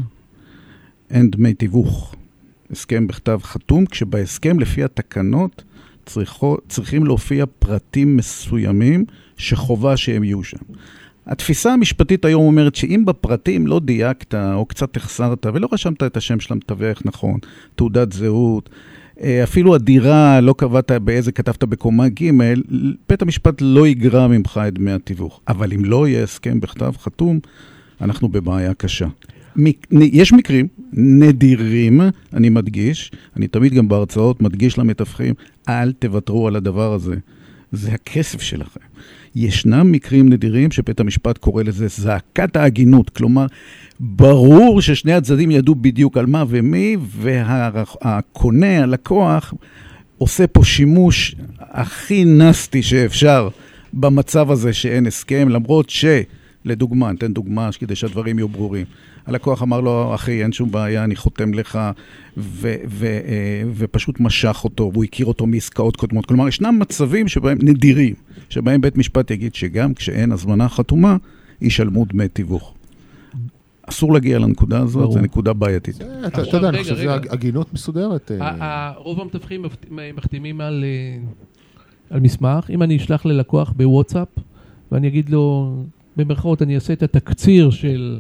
אין דמי תיווך. הסכם בכתב חתום, כשבהסכם, לפי התקנות, צריכו, צריכים להופיע פרטים מסוימים שחובה שהם יהיו שם. התפיסה המשפטית היום אומרת שאם בפרטים לא דייקת או קצת החסרת ולא רשמת את השם של המתווך נכון, תעודת זהות, אה, אפילו הדירה לא קבעת באיזה כתבת בקומה ג', בית המשפט לא יגרע ממך את דמי התיווך. אבל אם לא יהיה הסכם בכתב חתום, אנחנו בבעיה קשה. יש מקרים נדירים, אני מדגיש, אני תמיד גם בהרצאות מדגיש למתווכים, אל תוותרו על הדבר הזה. זה הכסף שלכם. ישנם מקרים נדירים שבית המשפט קורא לזה זעקת ההגינות, כלומר, ברור ששני הצדדים ידעו בדיוק על מה ומי, והקונה, הלקוח, עושה פה שימוש הכי נסטי שאפשר במצב הזה שאין הסכם, למרות ש... לדוגמה, ניתן דוגמה כדי שהדברים יהיו ברורים. הלקוח אמר לו, אחי, אין שום בעיה, אני חותם לך, ו- ו- אה, ופשוט משך אותו, והוא הכיר אותו מעסקאות קודמות. כלומר, ישנם מצבים שבהם, נדירים, שבהם בית משפט יגיד שגם כשאין הזמנה חתומה, ישלמו דמי תיווך. אסור להגיע לנקודה הזאת. זו נקודה בעייתית. אתה יודע, אני חושב שזה רגע. הגינות מסודרת. אה, רוב המתווכים מחתימים על, אה, על מסמך. אם אני אשלח ללקוח בוואטסאפ, ואני אגיד לו, במרכאות, אני אעשה את התקציר של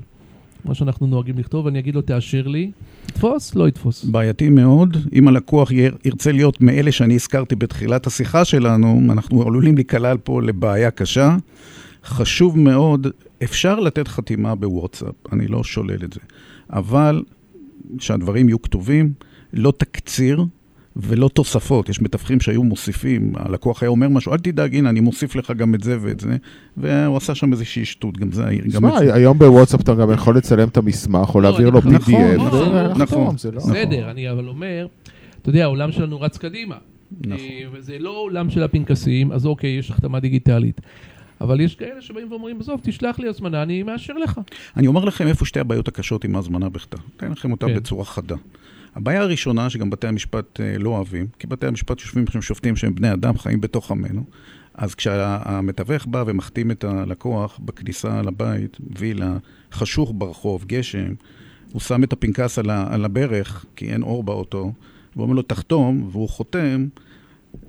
מה שאנחנו נוהגים לכתוב, ואני אגיד לו, תאשר לי, יתפוס? לא יתפוס. בעייתי מאוד. אם הלקוח יר- ירצה להיות מאלה שאני הזכרתי בתחילת השיחה שלנו, אנחנו עלולים להיקלע פה לבעיה קשה. חשוב מאוד, אפשר לתת חתימה בוואטסאפ, אני לא שולל את זה, אבל שהדברים יהיו כתובים, לא תקציר ולא תוספות. יש מתווכים שהיו מוסיפים, הלקוח היה אומר משהו, אל תדאג, הנה, אני מוסיף לך גם את זה ואת זה, והוא עשה שם איזושהי שטות, גם זה... תשמע. היום בוואטסאפ אתה גם יכול לצלם את המסמך, או לא, להעביר לו נכון, PDF. נכון, נכון. זה לא- בסדר, אני אבל אומר, אתה יודע, העולם שלנו רץ קדימה. נכון. אה, וזה לא עולם של הפנקסים, אז אוקיי, יש החתמה דיגיטלית. אבל יש כאלה שבאים ואומרים, עזוב, תשלח לי הזמנה, אני מאשר לך. אני אומר לכם איפה שתי הבעיות הקשות עם ההזמנה בכתב. אתן לכם אותה כן. בצורה חדה. הבעיה הראשונה, שגם בתי המשפט אה, לא אוהבים, כי בתי המשפט יושבים שם שופטים שהם בני אדם, חיים בתוך עמנו, אז כשהמתווך בא ומחתים את הלקוח בכניסה לבית, וילה, חשוך ברחוב, גשם, הוא שם את הפנקס על הברך, כי אין אור באוטו, ואומר לו, תחתום, והוא חותם,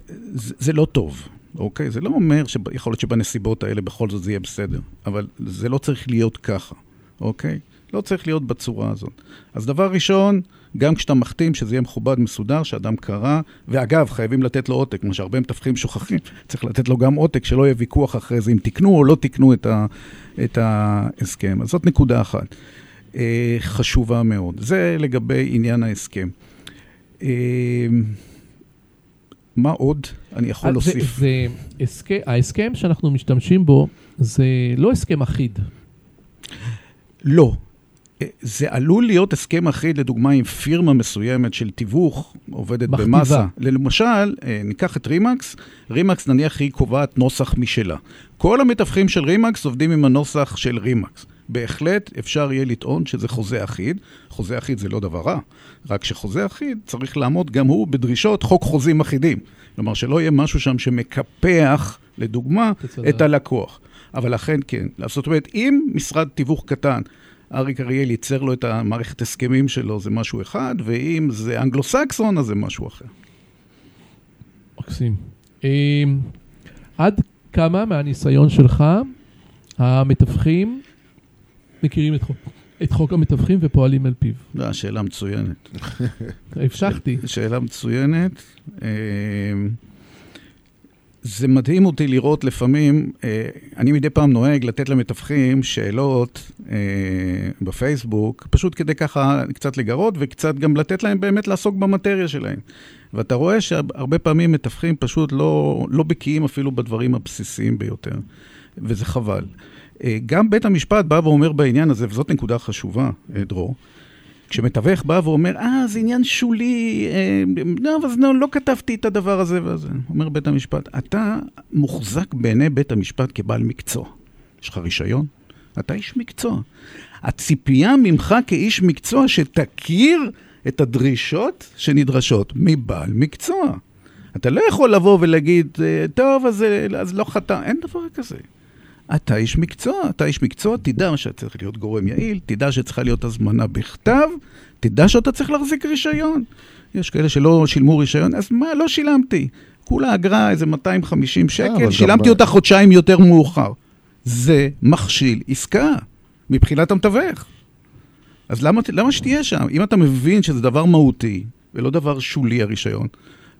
זה, זה לא טוב. אוקיי? זה לא אומר שיכול להיות שבנסיבות האלה בכל זאת זה יהיה בסדר, אבל זה לא צריך להיות ככה, אוקיי? לא צריך להיות בצורה הזאת. אז דבר ראשון, גם כשאתה מחתים, שזה יהיה מכובד, מסודר, שאדם קרא, ואגב, חייבים לתת לו עותק, כמו שהרבה מתווכים שוכחים, צריך לתת לו גם עותק, שלא יהיה ויכוח אחרי זה אם תקנו או לא תקנו את, ה, את ההסכם. אז זאת נקודה אחת אה, חשובה מאוד. זה לגבי עניין ההסכם. אה, מה עוד אני יכול אז להוסיף? זה, זה הסכם, ההסכם שאנחנו משתמשים בו זה לא הסכם אחיד. לא. אה, זה עלול להיות הסכם אחיד, לדוגמה, עם פירמה מסוימת של תיווך, עובדת מכתיבה. במאסה. למשל, אה, ניקח את רימקס, רימקס נניח היא קובעת נוסח משלה. כל המתווכים של רימקס עובדים עם הנוסח של רימקס. בהחלט אפשר יהיה לטעון שזה חוזה אחיד. חוזה אחיד זה לא דבר רע, רק שחוזה אחיד צריך לעמוד גם הוא בדרישות חוק חוזים אחידים. כלומר, שלא יהיה משהו שם שמקפח, לדוגמה. את הלקוח. אבל אכן כן. זאת אומרת, אם משרד תיווך קטן, אריק אריאל ייצר לו את המערכת הסכמים שלו, זה משהו אחד, ואם זה אנגלו-סקסון, אז זה משהו אחר. מקסים. אמ, עד כמה מהניסיון שלך המתווכים מכירים את חוק, את חוק המתווכים ופועלים על פיו? זו שאלה מצוינת. *laughs* המשכתי. שאלה מצוינת. זה מדהים אותי לראות לפעמים, אה, אני מדי פעם נוהג לתת למתווכים שאלות אה, בפייסבוק, פשוט כדי ככה קצת לגרות וקצת גם לתת להם באמת לעסוק במטריה שלהם. ואתה רואה שהרבה פעמים מתווכים פשוט לא, לא בקיאים אפילו בדברים הבסיסיים ביותר, וזה חבל. אה, גם בית המשפט בא ואומר בעניין הזה, וזאת נקודה חשובה, דרור, כשמתווך בא ואומר, אה, זה עניין שולי, אה, לא, אבל לא, לא כתבתי את הדבר הזה והזה. אומר בית המשפט, אתה מוחזק בעיני בית המשפט כבעל מקצוע. יש לך רישיון? אתה איש מקצוע. הציפייה ממך כאיש מקצוע שתכיר את הדרישות שנדרשות מבעל מקצוע. אתה לא יכול לבוא ולהגיד, אה, טוב, אז, אה, אז לא חתם, אין דבר כזה. אתה איש מקצוע, אתה איש מקצוע, תדע שאתה צריך להיות גורם יעיל, תדע שצריכה להיות הזמנה בכתב, תדע שאתה צריך להחזיק רישיון. יש כאלה שלא שילמו רישיון, אז מה, לא שילמתי. כולה אגרה איזה 250 אבל שקל, שילמתי אותה חודשיים יותר מאוחר. זה מכשיל עסקה, מבחינת המתווך. אז למה, למה שתהיה שם? אם אתה מבין שזה דבר מהותי, ולא דבר שולי הרישיון,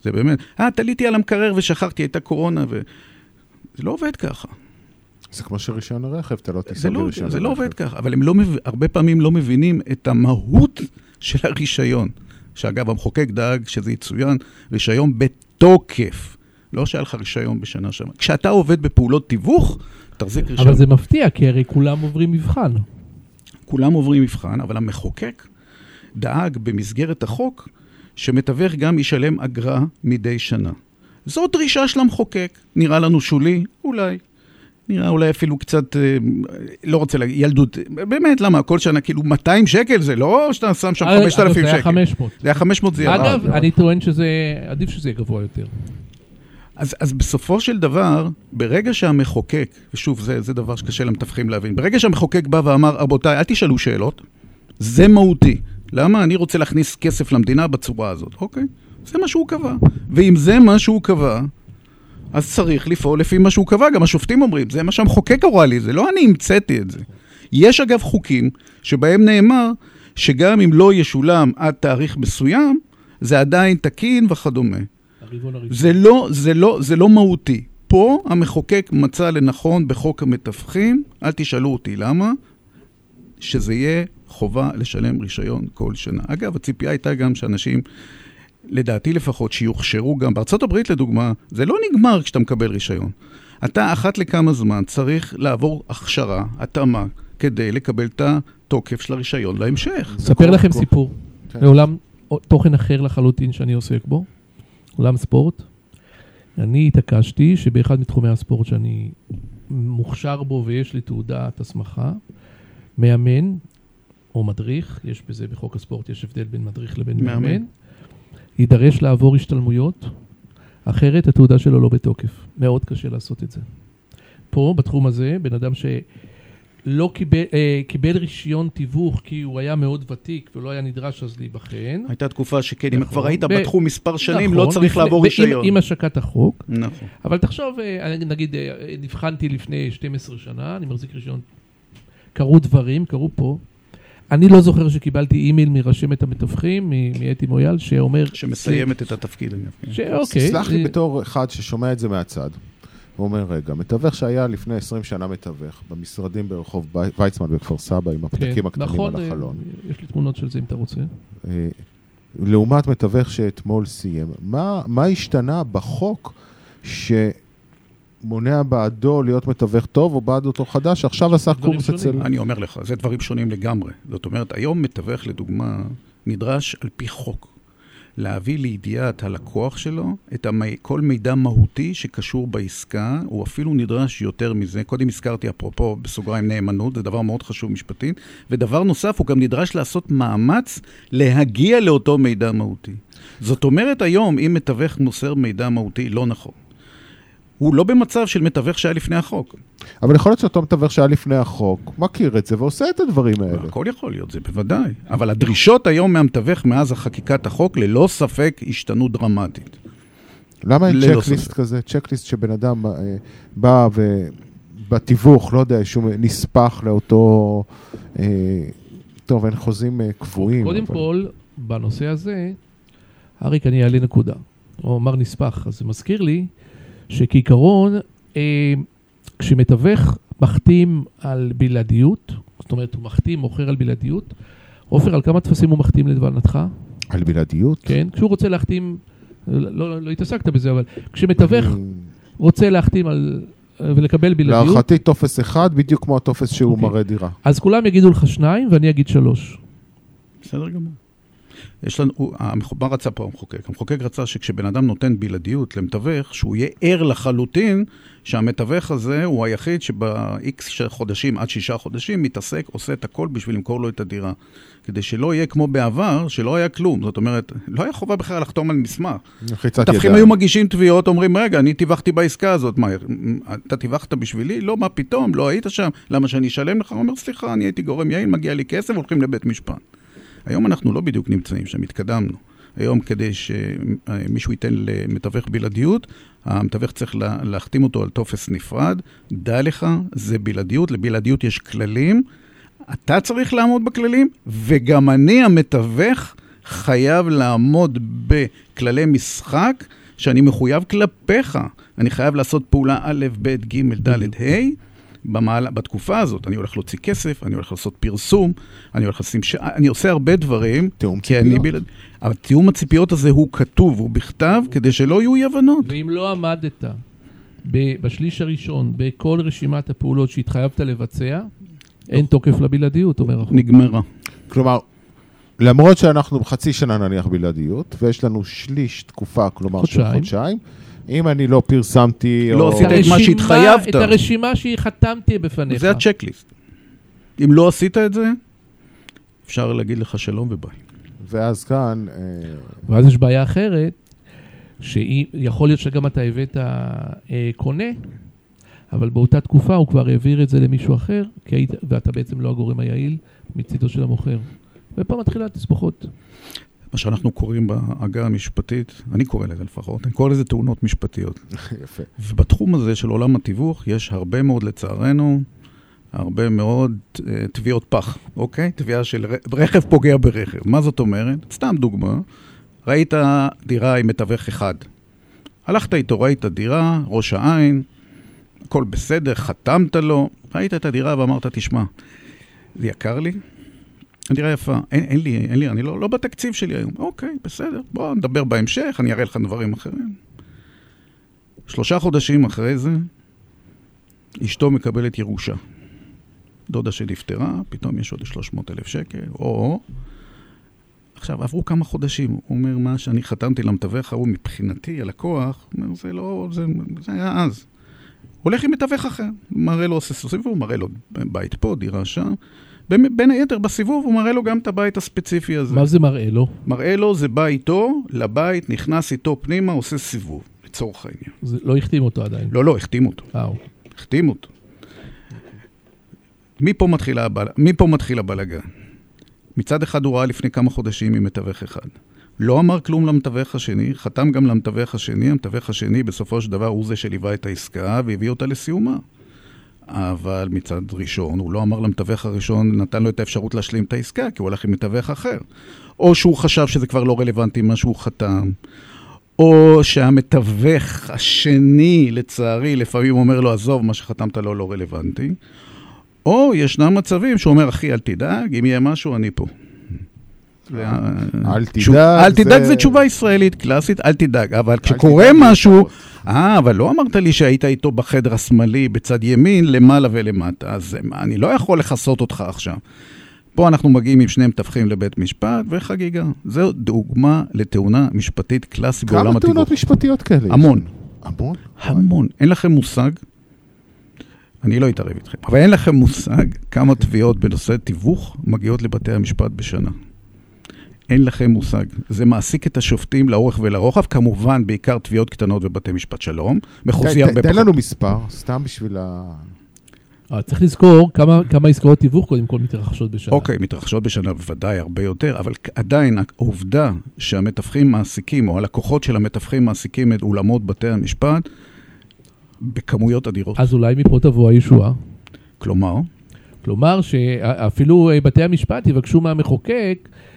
זה באמת, אה, תליתי על המקרר ושכחתי, הייתה קורונה, ו... זה לא עובד ככה. זה כמו שרישיון הרכב, אתה לא תיסע זה לא, ברישיון זה לא הרכב. עובד ככה, אבל הם לא, הרבה פעמים לא מבינים את המהות של הרישיון. שאגב, המחוקק דאג שזה יצוין, רישיון בתוקף. לא שהיה לך רישיון בשנה שעברה. כשאתה עובד בפעולות תיווך, תחזיק רישיון. אבל זה מפתיע, כי הרי כולם עוברים מבחן. כולם עוברים מבחן, אבל המחוקק דאג במסגרת החוק שמתווך גם ישלם אגרה מדי שנה. זו דרישה של המחוקק. נראה לנו שולי? אולי. נראה אולי אפילו קצת, אה, לא רוצה להגיד, ילדות. באמת, למה? כל שנה כאילו 200 שקל זה לא שאתה שם שם אה, 5,000 זה היה שקל. 500. זה היה 500 זה ירד. אגב, אני טוען שזה, עדיף שזה יהיה גבוה יותר. אז, אז בסופו של דבר, ברגע שהמחוקק, ושוב, זה, זה דבר שקשה למתווכים להבין, ברגע שהמחוקק בא ואמר, רבותיי, אל תשאלו שאלות, זה מהותי. למה? אני רוצה להכניס כסף למדינה בצורה הזאת. אוקיי, זה מה שהוא קבע. ואם זה מה שהוא קבע, אז צריך לפעול לפי מה שהוא קבע. גם השופטים אומרים, זה מה שהמחוקק הורה לי, זה לא אני המצאתי את זה. יש אגב חוקים שבהם נאמר שגם אם לא ישולם עד תאריך מסוים, זה עדיין תקין וכדומה. זה לא, זה לא, זה לא מהותי. פה המחוקק מצא לנכון בחוק המתווכים, אל תשאלו אותי למה, שזה יהיה חובה לשלם רישיון כל שנה. אגב, הציפייה הייתה גם שאנשים, לדעתי לפחות, שיוכשרו גם, בארצות הברית לדוגמה, זה לא נגמר כשאתה מקבל רישיון. אתה אחת לכמה זמן צריך לעבור הכשרה, התאמה, כדי לקבל את התוקף של הרישיון להמשך. אספר כל- לכם כל- סיפור. כן. לעולם תוכן אחר לחלוטין שאני עוסק בו, עולם ספורט. אני התעקשתי שבאחד מתחומי הספורט שאני מוכשר בו ויש לי תעודת הסמכה, מאמן או מדריך, יש בזה בחוק הספורט, יש הבדל בין מדריך לבין מאמן. מאמן, יידרש לעבור השתלמויות, אחרת התעודה שלו לא בתוקף. מאוד קשה לעשות את זה. פה, בתחום הזה, בן אדם לא קיבל, אה, קיבל רישיון תיווך כי הוא היה מאוד ותיק ולא היה נדרש אז להיבחן. הייתה תקופה שכן, אם נכון. כבר היית ב- בתחום מספר שנים, נכון, לא צריך לפני- לעבור רישיון. עם השקת החוק. נכון. אבל תחשוב, אה, נגיד, אה, נבחנתי לפני 12 שנה, אני מחזיק רישיון, קרו דברים, קרו פה. אני לא זוכר שקיבלתי אימייל מרשמת המתווכים, מ- מאתי מויאל, שאומר... שמסיימת את התפקיד. אני מבין. שאוקיי. סלח לי אה, בתור אחד ששומע את זה מהצד. הוא אומר, רגע, מתווך שהיה לפני 20 שנה מתווך, במשרדים ברחוב וי- ויצמן בכפר סבא, עם הפתקים כן, הקטנים נכון, על אה, החלון. יש לי תמונות של זה אם אתה רוצה. אה, לעומת מתווך שאתמול סיים, מה, מה השתנה בחוק שמונע בעדו להיות מתווך טוב, או בעד אותו חדש, שעכשיו עשה קורס. אצל... אני אומר לך, זה דברים שונים לגמרי. זאת אומרת, היום מתווך, לדוגמה, נדרש על פי חוק להביא לידיעת הלקוח שלו את המי... כל מידע מהותי שקשור בעסקה, הוא אפילו נדרש יותר מזה. קודם הזכרתי, אפרופו, בסוגריים נאמנות, זה דבר מאוד חשוב משפטית. ודבר נוסף, הוא גם נדרש לעשות מאמץ להגיע לאותו מידע מהותי. זאת אומרת, היום, אם מתווך מוסר מידע מהותי, לא נכון. הוא לא במצב של מתווך שהיה לפני החוק. אבל יכול להיות שאותו מתווך שהיה לפני החוק, מכיר את זה ועושה את הדברים האלה. הכל יכול להיות, זה בוודאי. אבל הדרישות היום מהמתווך מאז חקיקת החוק, ללא ספק השתנו דרמטית. למה אין צ'קליסט. כזה? צ'קליסט שבן אדם אה, בא ובתיווך, לא יודע, שהוא נספח לאותו... אה, טוב, אין חוזים אה, קבועים. קודם אבל- כל, בנושא הזה, אריק, אני אעלה נקודה. הוא אמר נספח, אז זה מזכיר לי שכעיקרון, אה, כשמתווך מחתים על בלעדיות, זאת אומרת, הוא מחתים, מוכר על בלעדיות, עופר, על כמה טפסים הוא מחתים לדבנתך? על בלעדיות? כן, כשהוא רוצה להחתים, לא, לא, לא התעסקת בזה, אבל כשמתווך אני- רוצה להחתים על, ולקבל בלעדיות, להערכתי טופס אחד, בדיוק כמו הטופס שהוא אוקיי. מראה דירה. אז כולם יגידו לך שניים ואני אגיד שלוש. בסדר גמור. יש לנו, מה רצה פה המחוקק? המחוקק רצה שכשבן אדם נותן בלעדיות למתווך, שהוא יהיה ער לחלוטין שהמתווך הזה הוא היחיד שב-X חודשים עד שישה חודשים מתעסק, עושה את הכל בשביל למכור לו את הדירה. כדי שלא יהיה כמו בעבר, שלא היה כלום. זאת אומרת, לא היה חובה בכלל לחתום על מסמך. מתווכים. היו מגישים תביעות, אומרים, רגע, אני טיווחתי בעסקה הזאת, מה, אתה טיווחת בשבילי? לא, מה פתאום, לא היית שם, למה שאני אשלם לך? הוא אומר, סליחה, אני הייתי גורם יעיל, מגיע לי כסף, הולכים לבית משפט. היום אנחנו לא בדיוק נמצאים שם, התקדמנו. היום כדי שמישהו ייתן למתווך בלעדיות, המתווך צריך לה- להחתים אותו על טופס נפרד. דע לך, זה בלעדיות, לבלעדיות יש כללים. אתה צריך לעמוד בכללים, וגם אני, המתווך, חייב לעמוד בכללי משחק שאני מחויב כלפיך. אני חייב לעשות פעולה א', ב', ג', ד', ה'. במעלה, בתקופה הזאת, אני הולך להוציא כסף, אני הולך לעשות פרסום, אני הולך לשים ש... אני עושה הרבה דברים. תיאום ציפיות. בלעד... אבל תיאום הציפיות הזה הוא כתוב, הוא בכתב, כדי שלא יהיו אי הבנות. ואם לא עמדת ב- בשליש הראשון בכל רשימת הפעולות שהתחייבת לבצע, אין תוקף לבלעדיות, אומר החוק. נגמרה. כלומר, למרות שאנחנו חצי שנה נניח בלעדיות, ויש לנו שליש תקופה, כלומר של חודשיים. אם אני לא פרסמתי... לא או... עשית את מה שהתחייבת. את הרשימה שחתמתי בפניך. זה הצ'קליסט. אם לא עשית את זה, אפשר להגיד לך שלום וביי. ואז כאן, אה, ואז יש בעיה אחרת, שיכול להיות שגם אתה הבאת אה, קונה, אבל באותה תקופה הוא כבר העביר את זה למישהו אחר, כי היית, ואתה בעצם לא הגורם היעיל מצידו של המוכר. ופה מתחילה התסבוכות. מה שאנחנו קוראים בעגה המשפטית, אני קורא לזה לפחות, אני קורא לזה תאונות משפטיות. *laughs* יפה. ובתחום הזה של עולם התיווך יש הרבה מאוד, לצערנו, הרבה מאוד uh, תביעות פח, אוקיי? תביעה של רכב פוגע ברכב. מה זאת אומרת? סתם דוגמה, ראית דירה עם מתווך אחד. הלכת איתו, ראית דירה, ראש העין, הכל בסדר, חתמת לו, ראית את הדירה ואמרת, תשמע, זה יקר לי, הדירה יפה, אין, אין לי, אין לי, אני לא, לא בתקציב שלי היום. אוקיי, בסדר, בוא נדבר בהמשך, אני אראה לך דברים אחרים. שלושה חודשים אחרי זה, אשתו מקבלת ירושה. דודה שנפטרה, פתאום יש עוד 300 אלף שקל, או... עכשיו, עברו כמה חודשים, הוא אומר, מה שאני חתמתי למתווך ההוא מבחינתי, הלקוח, הוא אומר, זה לא, זה, זה היה אז. הולך עם מתווך אחר, מראה לו עושה סיבוב, מראה לו בית פה, דירה שם. בין, היתר, בסיבוב הוא מראה לו גם את הבית הספציפי הזה. מה זה מראה לו? מראה לו, זה בא איתו, לבית, נכנס איתו פנימה, עושה סיבוב, לצורך העניין. זה לא החתים אותו עדיין. לא, לא, החתים אותו. אה, החתים אותו. מפה מתחיל הבלגן. מצד אחד הוא ראה לפני כמה חודשים עם מתווך אחד. לא אמר כלום למתווך השני, חתם גם למתווך השני, המתווך השני בסופו של דבר הוא זה שליווה את העסקה והביא אותה לסיומה. אבל מצד ראשון, הוא לא אמר למתווך הראשון, נתן לו את האפשרות להשלים את העסקה, כי הוא הלך עם מתווך אחר. או שהוא חשב שזה כבר לא רלוונטי מה שהוא חתם, או שהמתווך השני, לצערי, לפעמים אומר לו, עזוב, מה שחתמת לו לא רלוונטי. או ישנם מצבים שהוא אומר, אחי, אל תדאג, אם יהיה משהו, אני פה. אל תדאג. אל תדאג זה- תשובה ישראלית, קלאסית, אל תדאג. אבל כשקורה משהו. אה, אבל לא אמרת לי שהיית איתו בחדר השמאלי, בצד ימין, למעלה ולמטה, אז אני לא יכול לכסות אותך עכשיו. פה אנחנו מגיעים עם שני מתווכים לבית משפט וחגיגה. זו דוגמה לתאונה משפטית קלאסית בעולם כמה התיווך. תאונות משפטיות כאלה? המון. המון? המון. אין לכם מושג, אני לא אתערב איתכם, אבל אין לכם מושג כמה תביעות בנושא תיווך מגיעות לבתי המשפט בשנה. אין לכם מושג. זה מעסיק את השופטים לאורך ולרוחב, כמובן, בעיקר תביעות קטנות בבתי משפט שלום. מחוזי תן- הרבה תן פחות. לנו מספר, סתם בשביל ה... אבל צריך לזכור כמה, כמה עסקאות תיווך קודם כל מתרחשות בשנה. אוקיי, מתרחשות בשנה בוודאי הרבה יותר, אבל עדיין העובדה שהמתווכים מעסיקים, או הלקוחות של המתווכים מעסיקים את אולמות בתי המשפט, בכמויות אדירות. אז אולי מפה תבוא הישועה. כלומר, כלומר שאפילו אה, בתי המשפט יבקשו מהמחוקק אה,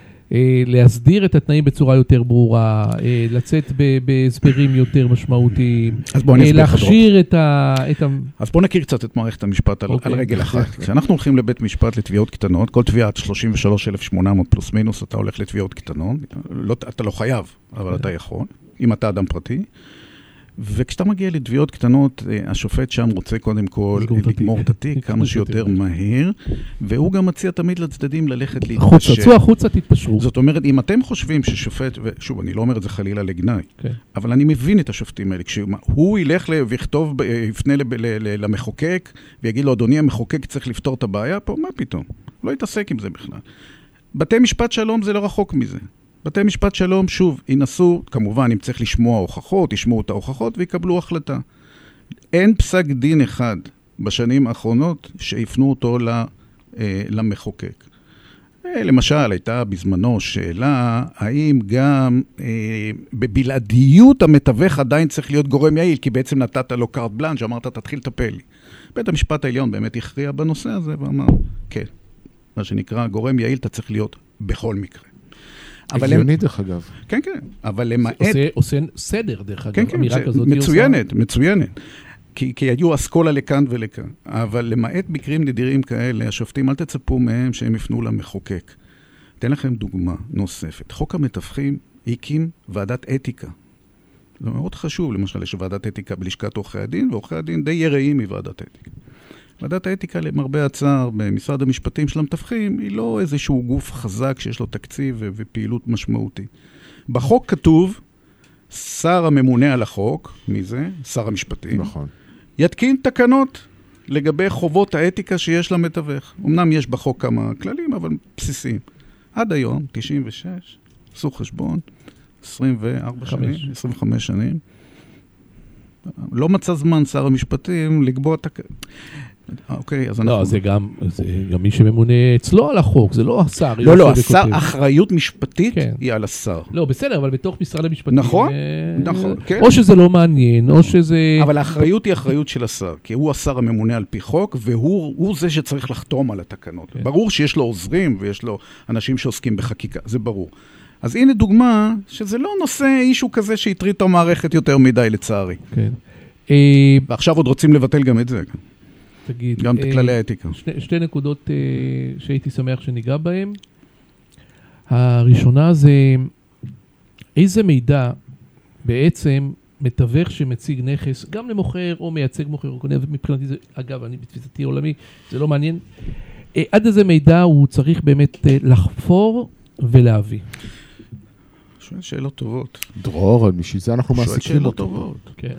להסדיר את התנאים בצורה יותר ברורה, אה, לצאת בהסברים יותר משמעותיים, אז בוא אני אה. להכשיר את ה... את ה... אז בואו נכיר קצת את מערכת המשפט על, אוקיי. על רגל אחת. כשאנחנו הולכים לבית משפט לתביעות קטנות, כל תביעה עד 33,800 פלוס מינוס, אתה הולך לתביעות קטנות. לא, אתה לא חייב, אבל אתה יכול, אם אתה אדם פרטי. וכשאתה מגיע לתביעות קטנות, אה, השופט שם רוצה קודם כל. לגמור את התיק כמה שיותר. מהר, והוא גם מציע תמיד לצדדים ללכת החוצה, להתפשר. צאו החוצה, תתפשרו. זאת אומרת, אם אתם חושבים ששופט, ושוב, אני לא אומר את זה חלילה לגנאי, כן. אבל אני מבין את השופטים האלה. כשהוא ילך ויכתוב, יפנה למחוקק ויגיד לו, אדוני המחוקק צריך לפתור את הבעיה פה, מה פתאום? לא יתעסק עם זה בכלל. בתי משפט שלום זה לא רחוק מזה. בתי משפט שלום, שוב, ינסו, כמובן, אם צריך לשמוע הוכחות, ישמעו את ההוכחות ויקבלו החלטה. אין פסק דין אחד בשנים האחרונות שיפנו אותו אה, למחוקק. אה, למשל, הייתה בזמנו שאלה, האם גם אה, בבלעדיות המתווך עדיין צריך להיות גורם יעיל, כי בעצם נתת לו קארט בלאנג', אמרת, תתחיל לטפל לי. בית המשפט העליון באמת הכריע בנושא הזה ואמר, כן, מה שנקרא, גורם יעיל אתה צריך להיות בכל מקרה. אבל הם, הגיוני דרך אגב. כן, כן, אבל למעט... עושה, עושה סדר, דרך אגב, כן, כן, אמירה זה כזאת מצוינת, מצוינת. כי, כי היו אסכולה לכאן ולכאן. אבל למעט מקרים נדירים כאלה, השופטים, אל תצפו מהם שהם יפנו למחוקק. אתן לכם דוגמה נוספת. חוק המתווכים הקים ועדת אתיקה. זה מאוד חשוב, למשל, יש ועדת אתיקה בלשכת עורכי הדין, ועורכי הדין די יראים מוועדת אתיקה. ועדת האתיקה, למרבה הצער, במשרד המשפטים של המתווכים, היא לא איזשהו גוף חזק שיש לו תקציב ופעילות משמעותית. בחוק כתוב, שר הממונה על החוק, מי זה? שר המשפטים. נכון. יתקין תקנות לגבי חובות האתיקה שיש למתווך. אמנם יש בחוק כמה כללים, אבל בסיסיים. עד היום, 96, עשו חשבון, 24 חמש. שנים, 25 שנים. לא מצא זמן שר המשפטים לקבוע תק... אוקיי, אז אנחנו... לא, זה גם, זה גם מי שממונה אצלו על החוק, זה לא השר. לא, לא, השר. אחריות משפטית כן. היא על השר. לא, בסדר, אבל בתוך משרד המשפטים... נכון, אה, נכון, כן. או שזה לא מעניין, או שזה... אבל האחריות היא אחריות של השר, כי הוא השר הממונה על פי חוק, והוא הוא זה שצריך לחתום על התקנות. כן. ברור שיש לו עוזרים ויש לו אנשים שעוסקים בחקיקה, זה ברור. אז הנה דוגמה שזה לא נושא אישו כזה שהטריד את המערכת יותר מדי, לצערי. כן. ועכשיו עוד רוצים לבטל גם את זה, תגיד... גם את אה, כללי האתיקה. שני, שתי נקודות אה, שהייתי שמח שניגע בהן. הראשונה זה איזה מידע בעצם מתווך שמציג נכס, גם למוכר או מייצג מוכר או קונה, מבחינתי זה, אגב, אני בתפיסתי העולמי, זה לא מעניין. אה, עד איזה מידע הוא צריך באמת לחפור ולהביא. שואל שאלות טובות. דרור, בשביל זה אנחנו שואל מעסיקים שאלות אותו. טובות. כן.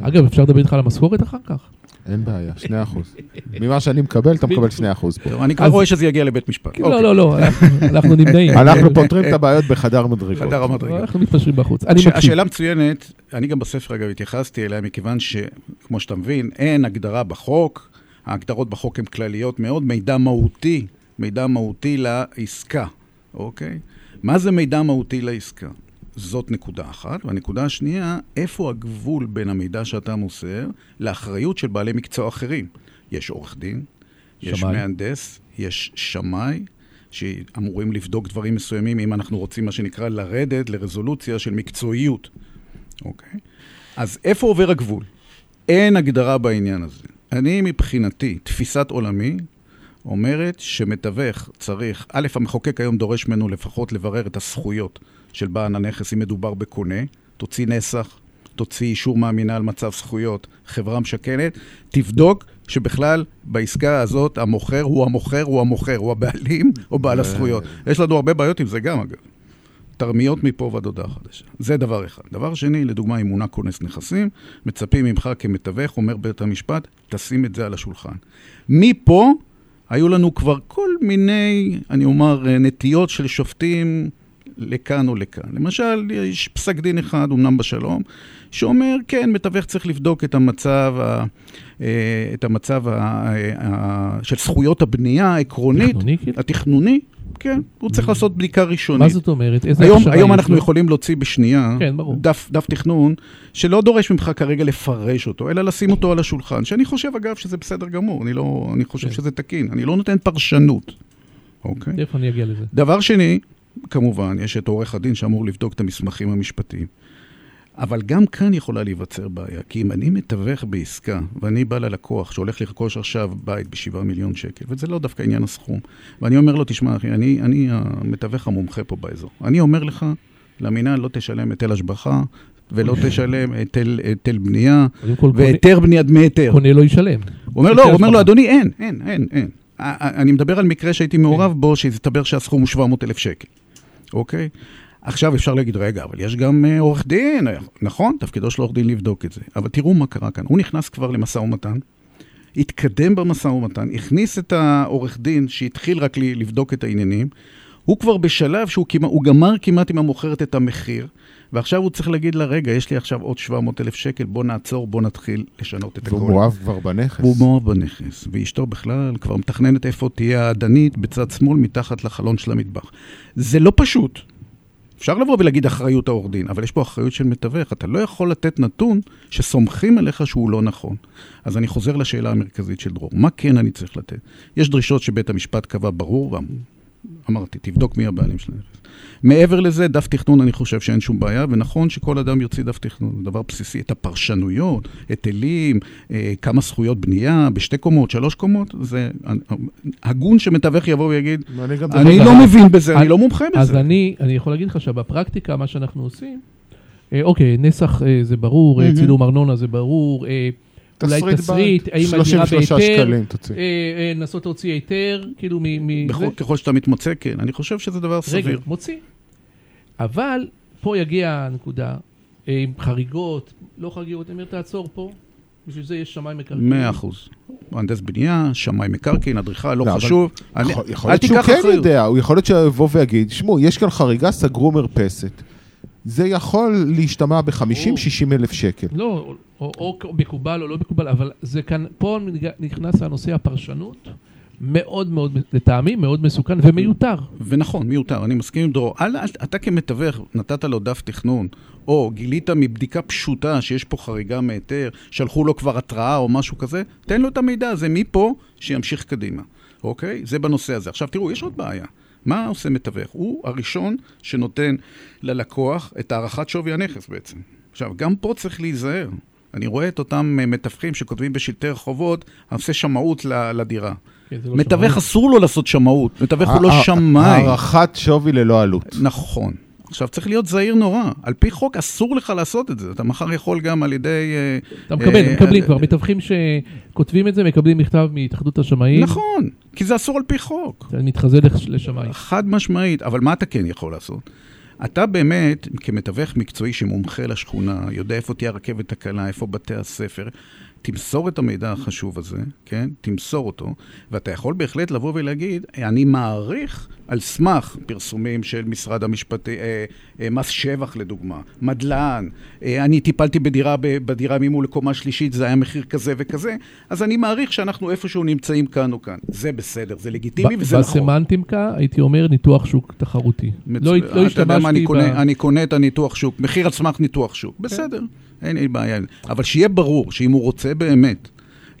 אגב, אפשר לדבר איתך על המשכורת אחר כך? אין בעיה, 2 אחוז. ממה שאני מקבל, אתה מקבל 2 אחוז פה. אני כבר אז- רואה שזה יגיע לבית משפט. לא, לא, לא, אנחנו- נמנעים. *laughs* אנחנו פותרים את הבעיות בחדר מדרגות. חדר המדרגה. אנחנו מתפשרים בחוץ. השאלה מצוינת, אני גם בספר אגב התייחסתי אליה, מכיוון שכמו שאתה מבין, אין הגדרה בחוק ההגדרות בחוק הן כלליות מאוד, מידע מהותי, מידע מהותי לעסקה, אוקיי? מה זה מידע מהותי לעסקה? זאת נקודה אחת. והנקודה השנייה, איפה הגבול בין המידע שאתה מוסר לאחריות של בעלי מקצוע אחרים? יש עורך דין, יש שמאי. מהנדס, יש שמאי, שאמורים לבדוק דברים מסוימים, אם אנחנו רוצים, מה שנקרא, לרדת לרזולוציה של מקצועיות, אוקיי? אז איפה עובר הגבול? אין הגדרה בעניין הזה. אני מבחינתי, תפיסת עולמי, אומרת שמתווך צריך, א', המחוקק היום דורש ממנו לפחות לברר את הזכויות של בעל הנכס אם מדובר בקונה, תוציא נסח, תוציא אישור מהמינהל מצב זכויות, חברה משכנת, תבדוק שבכלל בעסקה הזאת המוכר הוא המוכר, הוא המוכר, הוא הבעלים או בעל הזכויות. יש לנו הרבה בעיות עם זה גם, אגב. תרמיות מפה ועד הודעה חדשה. זה דבר אחד. דבר שני, לדוגמה, אם מונה כונס נכסים, מצפים ממך כמתווך, אומר בית המשפט, תשים את זה על השולחן. מפה היו לנו כבר כל מיני, אני אומר, נטיות של שופטים לכאן או לכאן. למשל, יש פסק דין אחד, אמנם בשלום, שאומר, כן, מתווך צריך לבדוק את המצב, ה, אה, את המצב ה, ה, של זכויות הבנייה העקרונית, תכנוני, כאילו? התכנוני, כן, הוא צריך לעשות בדיקה ראשונית. מה זאת אומרת? איזה היום, היום אנחנו לו? יכולים להוציא בשנייה כן, ברור. דף, דף תכנון שלא דורש ממך כרגע לפרש אותו, אלא לשים אותו על השולחן, שאני חושב, אגב, שזה בסדר גמור, אני, לא, אני חושב כן. שזה תקין, אני לא נותן פרשנות, אוקיי? איפה אני אגיע לזה? דבר שני, כמובן, יש את עורך הדין שאמור לבדוק את המסמכים המשפטיים. אבל גם כאן יכולה להיווצר בעיה, כי אם אני מתווך בעסקה, ואני בא ללקוח שהולך לרכוש עכשיו בית ב-7 מיליון שקל, וזה לא דווקא עניין הסכום, ואני אומר לו, תשמע אחי, אני, אני המתווך המומחה פה באזור. אני אומר לך, למינהל לא תשלם היטל השבחה, ולא תשלם היטל, בנייה, והיתר בנייה דמי היתר. קונה לא ישלם. הוא אומר, לא, הוא אומר לו. אדוני, אין, אין, אין, אין. א- א- אני מדבר על מקרה שהייתי מעורב בו, שהסתבר שהסכום הוא 700 אלף שקל, אוקיי? עכשיו אפשר להגיד, רגע, אבל יש גם אה, עורך דין, נכון, תפקידו של עורך דין לבדוק את זה. אבל תראו מה קרה כאן. הוא נכנס כבר למשא ומתן, התקדם במשא ומתן, הכניס את העורך דין שהתחיל רק לבדוק את העניינים, הוא כבר בשלב שהוא כמעט, הוא גמר כמעט עם המוכרת את המחיר, ועכשיו הוא צריך להגיד לה, רגע, יש לי עכשיו עוד 700 אלף שקל, בוא נעצור, בוא נתחיל לשנות את הכל. והוא מאוהב כבר בנכס. והוא מאוהב בנכס, ואשתו בכלל כבר מתכננת איפה תהיה האדנית בצד שמאל מתחת לחלון של המטבח. זה לא פשוט. אפשר לבוא ולהגיד אחריות העורך דין, אבל יש פה אחריות של מתווך. אתה לא יכול לתת נתון שסומכים עליך שהוא לא נכון. אז אני חוזר לשאלה המרכזית של דרור. מה כן אני צריך לתת? יש דרישות שבית המשפט קבע ברור, ואמרתי, תבדוק מי הבעלים של הנכס. מעבר לזה, דף תכנון אני חושב שאין שום בעיה, ונכון שכל אדם יוציא דף תכנון, דבר בסיסי. את הפרשנויות, היטלים, אה, כמה זכויות בנייה, בשתי קומות, שלוש קומות, זה הגון שמתווך יבוא ויגיד, אני לא אז- מבין בזה, אני אז- לא מומחה אז בזה. אני, אני יכול להגיד לך שבפרקטיקה, מה שאנחנו עושים, אה, אוקיי, נסח אה, זה ברור, אה. צילום ארנונה זה ברור, אה, אולי תסריט, בית, האם הדירה 33 בהיתר, שקלים תוציא. אה, אה, לנסות להוציא היתר, כאילו מ... מ- בכל, זה. ככל שאתה מתמצא, כן. אני חושב שזה דבר רגע, סביר. מוציא. אבל פה יגיע הנקודה, אה, עם חריגות, לא חריגות, אני אומר, תעצור פה, בשביל זה יש שמאי מקרקעין. מאה אחוז. מהנדס בנייה, שמאי מקרקעין, אדריכל, לא לא, חשוב. אני- יכול- להיות שהוא כן אחריות. יודע, הוא יכול להיות שהוא יבוא ויגיד, שמעו, יש כאן חריגה, סגרו מרפסת. זה יכול להשתמע ב-50-60 אלף שקל. לא, או, או, או מקובל או לא מקובל, אבל זה כאן, פה נכנס הנושא הפרשנות, מאוד מאוד, לטעמי, מאוד מסוכן ומיותר. ונכון, מיותר, אני מסכים עם דרור. אל, אתה כמתווך נתת לו דף תכנון, או גילית מבדיקה פשוטה שיש פה חריגה מהיתר, שלחו לו כבר התראה או משהו כזה, תן לו את המידע הזה מפה, שימשיך קדימה, אוקיי? זה בנושא הזה. עכשיו תראו, יש עוד בעיה. מה עושה מתווך? הוא הראשון שנותן ללקוח את הערכת שווי הנכס בעצם. עכשיו, גם פה צריך להיזהר. אני רואה את אותם אה, מתווכים שכותבים בשלטי רחובות, עושה שמאות לדירה. כן, לא מתווך. אסור לו לעשות שמאות, מתווך הוא לא שמאי. הערכת שווי ללא עלות. נכון. עכשיו, צריך להיות זהיר נורא. על פי חוק אסור לך לעשות את זה. אתה מחר יכול גם על ידי... אה, אתה מקבל, אה, מקבלים כבר, מתווכים שכותבים את זה, מקבלים מכתב מהתאחדות השמאים. נכון, כי זה אסור על פי חוק. אתה מתחזה לש- לשמאי. חד משמעית, אבל מה אתה כן יכול לעשות? אתה באמת, כמתווך מקצועי שמומחה לשכונה, יודע איפה תהיה הרכבת הקלה, איפה בתי הספר, תמסור את המידע החשוב הזה, כן? תמסור אותו, ואתה יכול בהחלט לבוא ולהגיד, אני מעריך על סמך פרסומים של משרד המשפטי, אה, אה, מס שבח לדוגמה, מדלן, אה, אני טיפלתי בדירה, בדירה ממול לקומה שלישית, זה היה מחיר כזה וכזה, אז אני מעריך שאנחנו איפשהו נמצאים כאן או כאן. זה בסדר, זה לגיטימי וזה נכון. בסמנטיקה הייתי אומר ניתוח שוק תחרותי. מצ... לא, לא השתמשתי אני, ב... קונה, אני קונה את הניתוח שוק, מחיר על סמך ניתוח שוק, בסדר, כן. אין לי בעיה. אבל שיהיה ברור שאם הוא רוצה באמת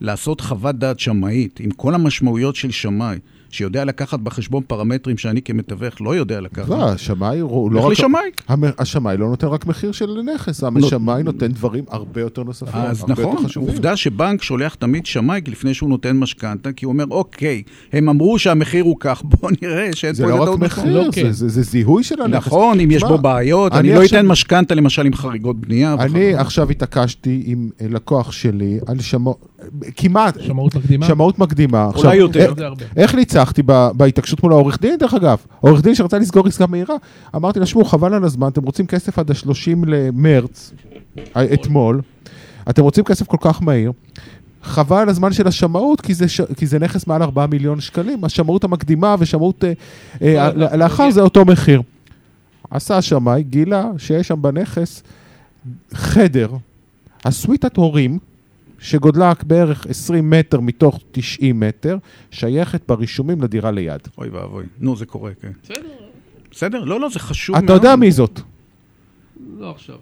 לעשות חוות דעת שמאית, עם כל המשמעויות של שמאי, שיודע לקחת בחשבון פרמטרים שאני כמתווך לא יודע לקחת. לא, השמאי הוא לא רק... לך לשמאי. השמאי לא נותן רק מחיר של נכס, השמאי נותן דברים הרבה יותר נוספים, אז נכון, עובדה שבנק שולח תמיד שמאי לפני שהוא נותן משכנתה, כי הוא אומר, אוקיי, הם אמרו שהמחיר הוא כך, *laughs* בוא נראה שאין פה איזה טעות. זה לא רק מחיר, לא. זה זיהוי של הנכס. נכון, אם יש בו בעיות, אני לא אתן משכנתה למשל עם חריגות בנייה. אני עכשיו התעקשתי עם לקוח שלי על שמאות... כמעט. שמאות מקדימה? שמאות מקדימה. אולי יותר. איך ניצחתי בהתעקשות מול העורך דין, דרך אגב? העורך דין שרצה לסגור עסקה מהירה, אמרתי לה, שמעו, חבל על הזמן, אתם רוצים כסף עד ה-30 למרץ, אתמול, אתם רוצים כסף כל כך מהיר, חבל על הזמן של השמאות, כי זה, ש... כי זה נכס מעל 4 מיליון שקלים. השמאות המקדימה ושמאות אה, אה, לא, לא, לאחר זה אותו מחיר. עשה השמאי, גילה שיש שם בנכס חדר, הסוויטת הורים, שגודלה בערך 20 מטר מתוך 90 מטר, שייכת ברישומים לדירה ליד. אוי ואבוי. נו, זה קורה, כן. בסדר. בסדר? לא, לא, זה חשוב מאוד. אתה יודע מי זאת. לא עכשיו.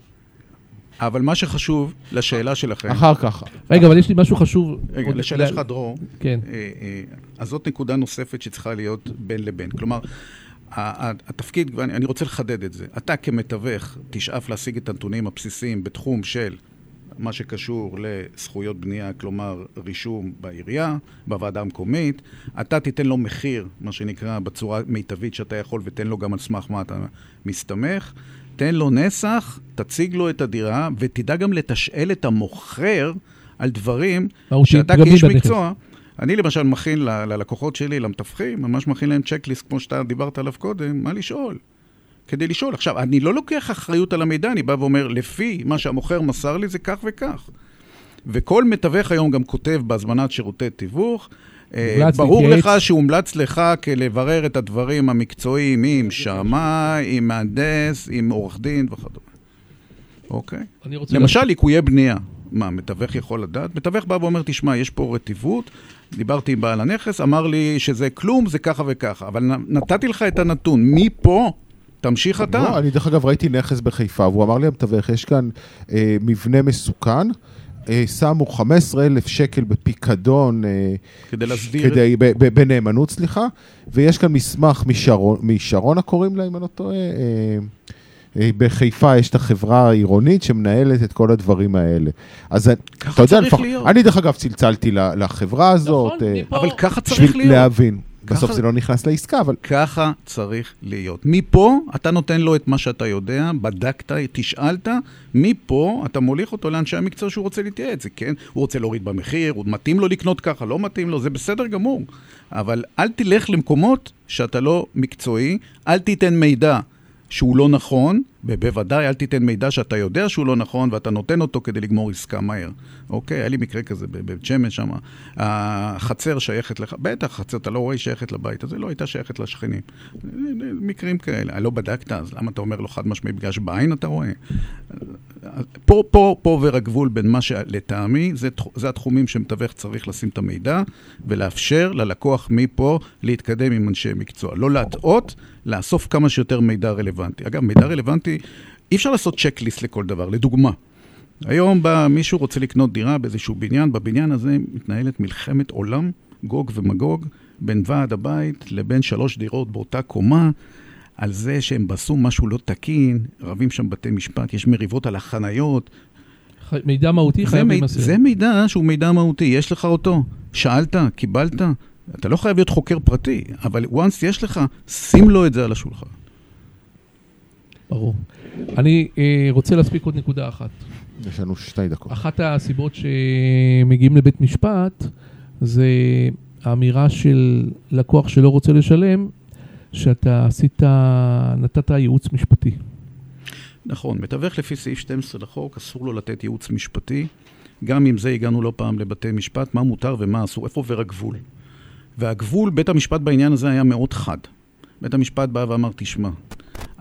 אבל מה שחשוב לשאלה שלכם... אחר כך. רגע, אבל יש לי משהו חשוב. רגע, לשאלה שלך, דרור. כן. אה, אה, אז זאת נקודה נוספת שצריכה להיות בין לבין. כלומר, התפקיד, ואני רוצה לחדד את זה, אתה כמתווך תשאף להשיג את הנתונים הבסיסיים בתחום של מה שקשור לזכויות בנייה, כלומר רישום בעירייה, בוועדה המקומית. אתה תיתן לו מחיר, מה שנקרא, בצורה מיטבית שאתה יכול, ותן לו גם על סמך מה אתה מסתמך. תן לו נסח, תציג לו את הדירה, ותדע גם לתשאל את המוכר על דברים שאתה כאיש מקצוע... אני למשל מכין ללקוחות שלי, למתווכים, ממש מכין להם צ'קליסט, כמו שאתה דיברת עליו קודם, מה לשאול. כדי לשאול. עכשיו, אני לא לוקח אחריות על המידע, אני בא ואומר, לפי מה שהמוכר מסר לי זה כך וכך. וכל מתווך היום גם כותב בהזמנת שירותי תיווך, אה, ברור לך שהומלץ לך כלברר את הדברים המקצועיים עם שמאי, עם מהנדס, עם עורך דין וכדומה. אוקיי? למשל, ליקויי בנייה. מה, מתווך יכול לדעת? מתווך בא ואומר, תשמע, יש פה רטיבות, דיברתי עם בעל הנכס, אמר לי שזה כלום, זה ככה וככה. אבל נתתי לך את הנתון, מפה תמשיך אתה. לא, אני דרך אגב ראיתי נכס בחיפה, והוא אמר לי, המתווך, יש כאן אה, מבנה מסוכן. אה, שמו 15 אלף שקל בפיקדון, אה, כדי להסדיר, כדי, ב, ב, בנאמנות, סליחה, ויש כאן מסמך משרון, משרונה קוראים לה, אם אני לא טועה, אה, אה, בחיפה יש את החברה העירונית שמנהלת את כל הדברים האלה. אז אתה יודע, לפח, אני דרך אגב צלצלתי לחברה הזאת, נכון, אה, אבל ככה צריך להיות. בשביל להבין. בסוף זה לא נכנס לעסקה, אבל... ככה צריך להיות. מפה אתה נותן לו את מה שאתה יודע, בדקת, תשאלת, מפה אתה מוליך אותו לאנשי המקצוע שהוא רוצה להתייעץ, כן? הוא רוצה להוריד במחיר, הוא מתאים לו לקנות ככה, לא מתאים לו, זה בסדר גמור. אבל אל תלך למקומות שאתה לא מקצועי, אל תיתן מידע שהוא לא נכון, ובוודאי אל תיתן מידע שאתה יודע שהוא לא נכון ואתה נותן אותו כדי לגמור עסקה מהר. אוקיי, היה לי מקרה כזה בבית שמש שם, החצר שייכת לך, בטח, חצר, אתה לא רואה שייכת לבית הזה, לא הייתה שייכת לשכנים. מקרים כאלה. לא בדקת, אז למה אתה אומר לו חד משמעי? בגלל שבעין אתה רואה? פה, פה, פה עובר הגבול בין מה שלטעמי, זה, זה התחומים שמתווך צריך לשים את המידע ולאפשר ללקוח מפה להתקדם עם אנשי מקצוע. לא להטעות, לאסוף כמה שיותר מידע רלוונטי. אגב, מידע רלוונטי, אי אפשר לעשות צ'קליסט לכל דבר. לדוגמה, היום בא מישהו רוצה לקנות דירה באיזשהו בניין, בבניין הזה מתנהלת מלחמת עולם, גוג ומגוג, בין ועד הבית לבין שלוש דירות באותה קומה. על זה שהם עשו משהו לא תקין, רבים שם בתי משפט, יש מריבות על החניות. מידע מהותי חייב להימסר. זה מידע שהוא מידע מהותי, יש לך אותו, שאלת, קיבלת, אתה לא חייב להיות חוקר פרטי, אבל once יש לך, שים לו את זה על השולחן. ברור. אני אה, רוצה להספיק עוד נקודה אחת. יש לנו שתי דקות. אחת הסיבות שמגיעים לבית משפט זה האמירה של לקוח שלא רוצה לשלם, שאתה עשית, נתת ייעוץ משפטי. נכון, מתווך לפי סעיף 12 לחוק, אסור לו לתת ייעוץ משפטי. גם עם זה הגענו לא פעם לבתי משפט, מה מותר ומה אסור, איפה עובר הגבול. והגבול, בית המשפט בעניין הזה היה מאוד חד. בית המשפט בא ואמר, תשמע,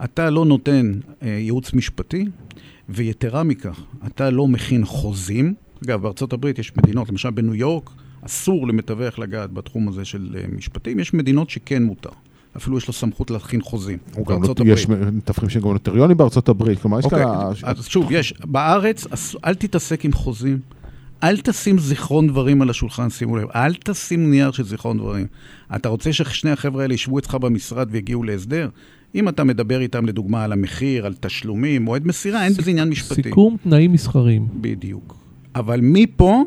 אתה לא נותן אה, ייעוץ משפטי, ויתרה מכך, אתה לא מכין חוזים. אגב, בארצות הברית יש מדינות, למשל בניו יורק, אסור למתווך לגעת בתחום הזה של אה, משפטים, יש מדינות שכן מותר. אפילו יש לו סמכות להכין חוזים. הוא גם בארצות לא- הברית. יש מתווכים שהם גם נוטריונים בארצות הברית, כלומר יש אוקיי, כאלה... אז שוב, יש, בארץ, אל תתעסק עם חוזים, אל תשים זיכרון דברים על השולחן, שימו לב, אל תשים נייר של זיכרון דברים. אתה רוצה ששני החבר'ה האלה ישבו אצלך במשרד ויגיעו להסדר? אם אתה מדבר איתם, לדוגמה, על המחיר, על תשלומים, מועד מסירה, אין בזה עניין משפטי. סיכום תנאים מסחריים. בדיוק. אבל מפה,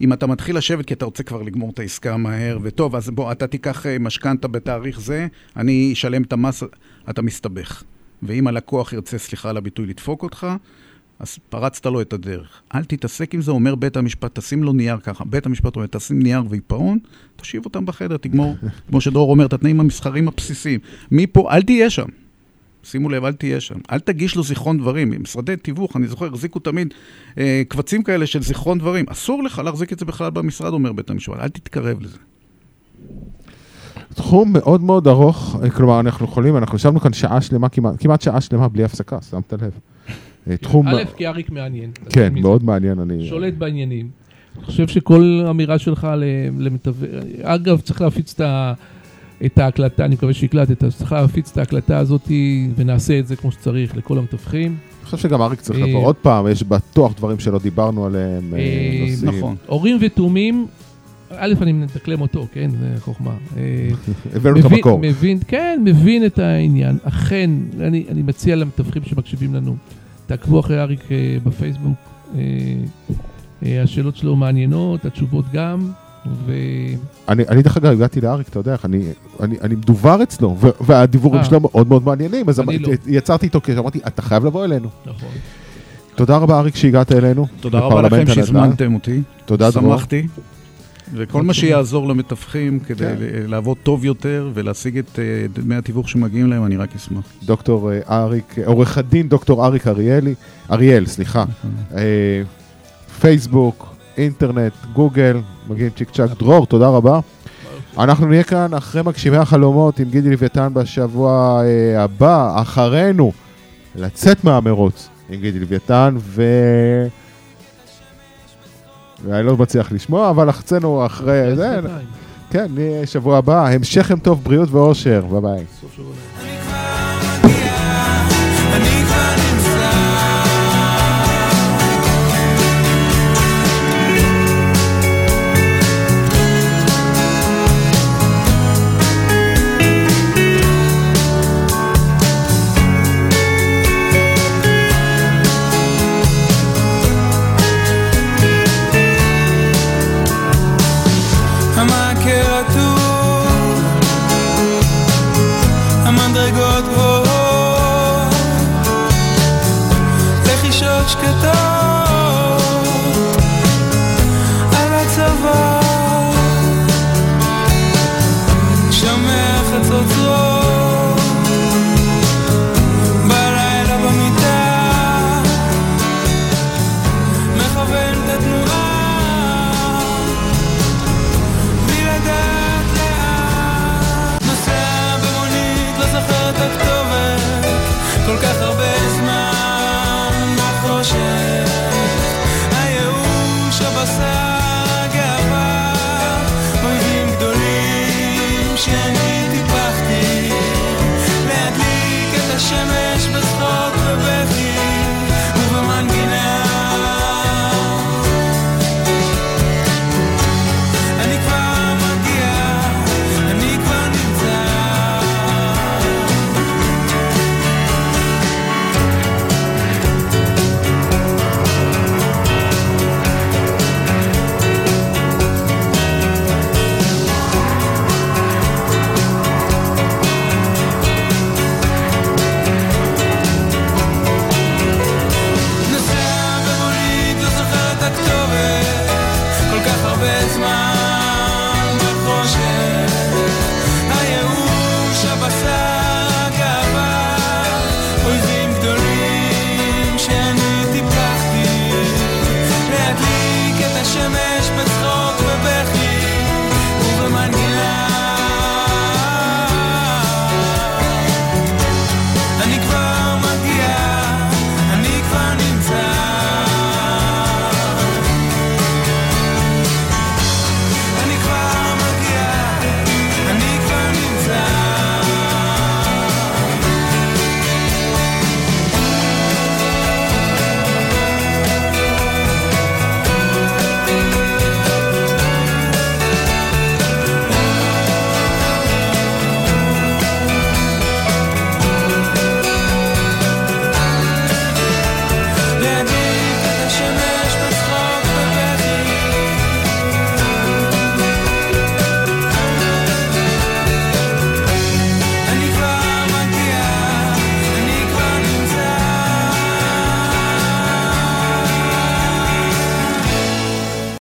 אם אתה מתחיל לשבת כי אתה רוצה כבר לגמור את העסקה מהר, וטוב, אז בוא, אתה תיקח אה, משכנתה בתאריך זה, אני אשלם את המס, אתה מסתבך. ואם הלקוח ירצה, סליחה על הביטוי, לדפוק אותך, אז פרצת לו את הדרך. אל תתעסק עם זה, אומר בית המשפט, תשים לו נייר ככה. בית המשפט אומר, תשים נייר ועיפרון, תושיב אותם בחדר, תגמור, *laughs* כמו שדרור אומר, את התנאים המסחריים הבסיסיים. מפה, אל תהיה שם. שימו לב, אל תהיה שם. אל תגיש לו זיכרון דברים. משרדי תיווך, אני זוכר, החזיקו תמיד אה, קבצים כאלה של זיכרון דברים. אסור לך להחזיק את זה בכלל במשרד, אומר בית המשפט. אל תתקרב לזה. תחום מאוד מאוד ארוך, אה, כלומר אנחנו יכולים, אנחנו ישבנו כאן שעה שלמה, כמעט, כמעט שעה שלמה בלי הפסקה, שמת לב. תחום, א', כי אריק מעניין. כן. מאוד מעניין, אני... שולט בעניינים. אני חושב שכל אמירה שלך ל- למתווך... אגב, צריך להפיץ את ה... את ההקלטה, אני מקווה שהקלטת, אז צריך להפיץ את ההקלטה הזאת ונעשה את זה כמו שצריך לכל המתווכים. אני חושב שגם אריק צריך אה, לבוא עוד פעם, יש בטוח דברים שלא דיברנו עליהם, אה, אה, נושאים. נכון. הורים ותומים, א', אני מדקלם אותו, כן, זה חוכמה. *laughs* הבאנו את המקור. מבין, כן, מבין את העניין. אכן, אני, אני מציע למתווכים שמקשיבים לנו, תעקבו אחרי אריק אה, בפייסבוק. אה, אה, השאלות שלו מעניינות, התשובות גם, ו... אני, אני דרך אגב הגעתי לאריק, אתה יודע, אני, אני, אני מדובר אצלו, ו- והדיבורים. שלו מאוד מאוד מעניינים, אז אני אמר- לא. יצרתי איתו קשר, אמרתי, אתה חייב לבוא אלינו. נכון. תודה רבה אריק שהגעת אלינו. תודה רבה לכם הנדל"ן. שהזמנתם אותי. תודה דרור. שמחתי. וכל מה שיעזור למתווכים כדי כן. לעבוד טוב יותר ולהשיג את אה, דמי התיווך שמגיעים להם, אני רק אשמח. דוקטור אה, אריק, עורך הדין דוקטור אריק אריאלי, אריאל, סליחה. אה, פייסבוק, אינטרנט, גוגל, מגיעים צ'יק צ'אק. דרור, תודה רבה. אנחנו נהיה כאן אחרי מגשימי החלומות עם גידי לוויתן בשבוע הבא, אחרינו, לצאת מהמרוץ עם גידי לוויתן, ו... ואני לא מצליח לשמוע, אבל לחצנו אחרי זה. כן, שבוע הבא, המשך יום טוב, בריאות ואושר, ביי ביי. סוף שבוע.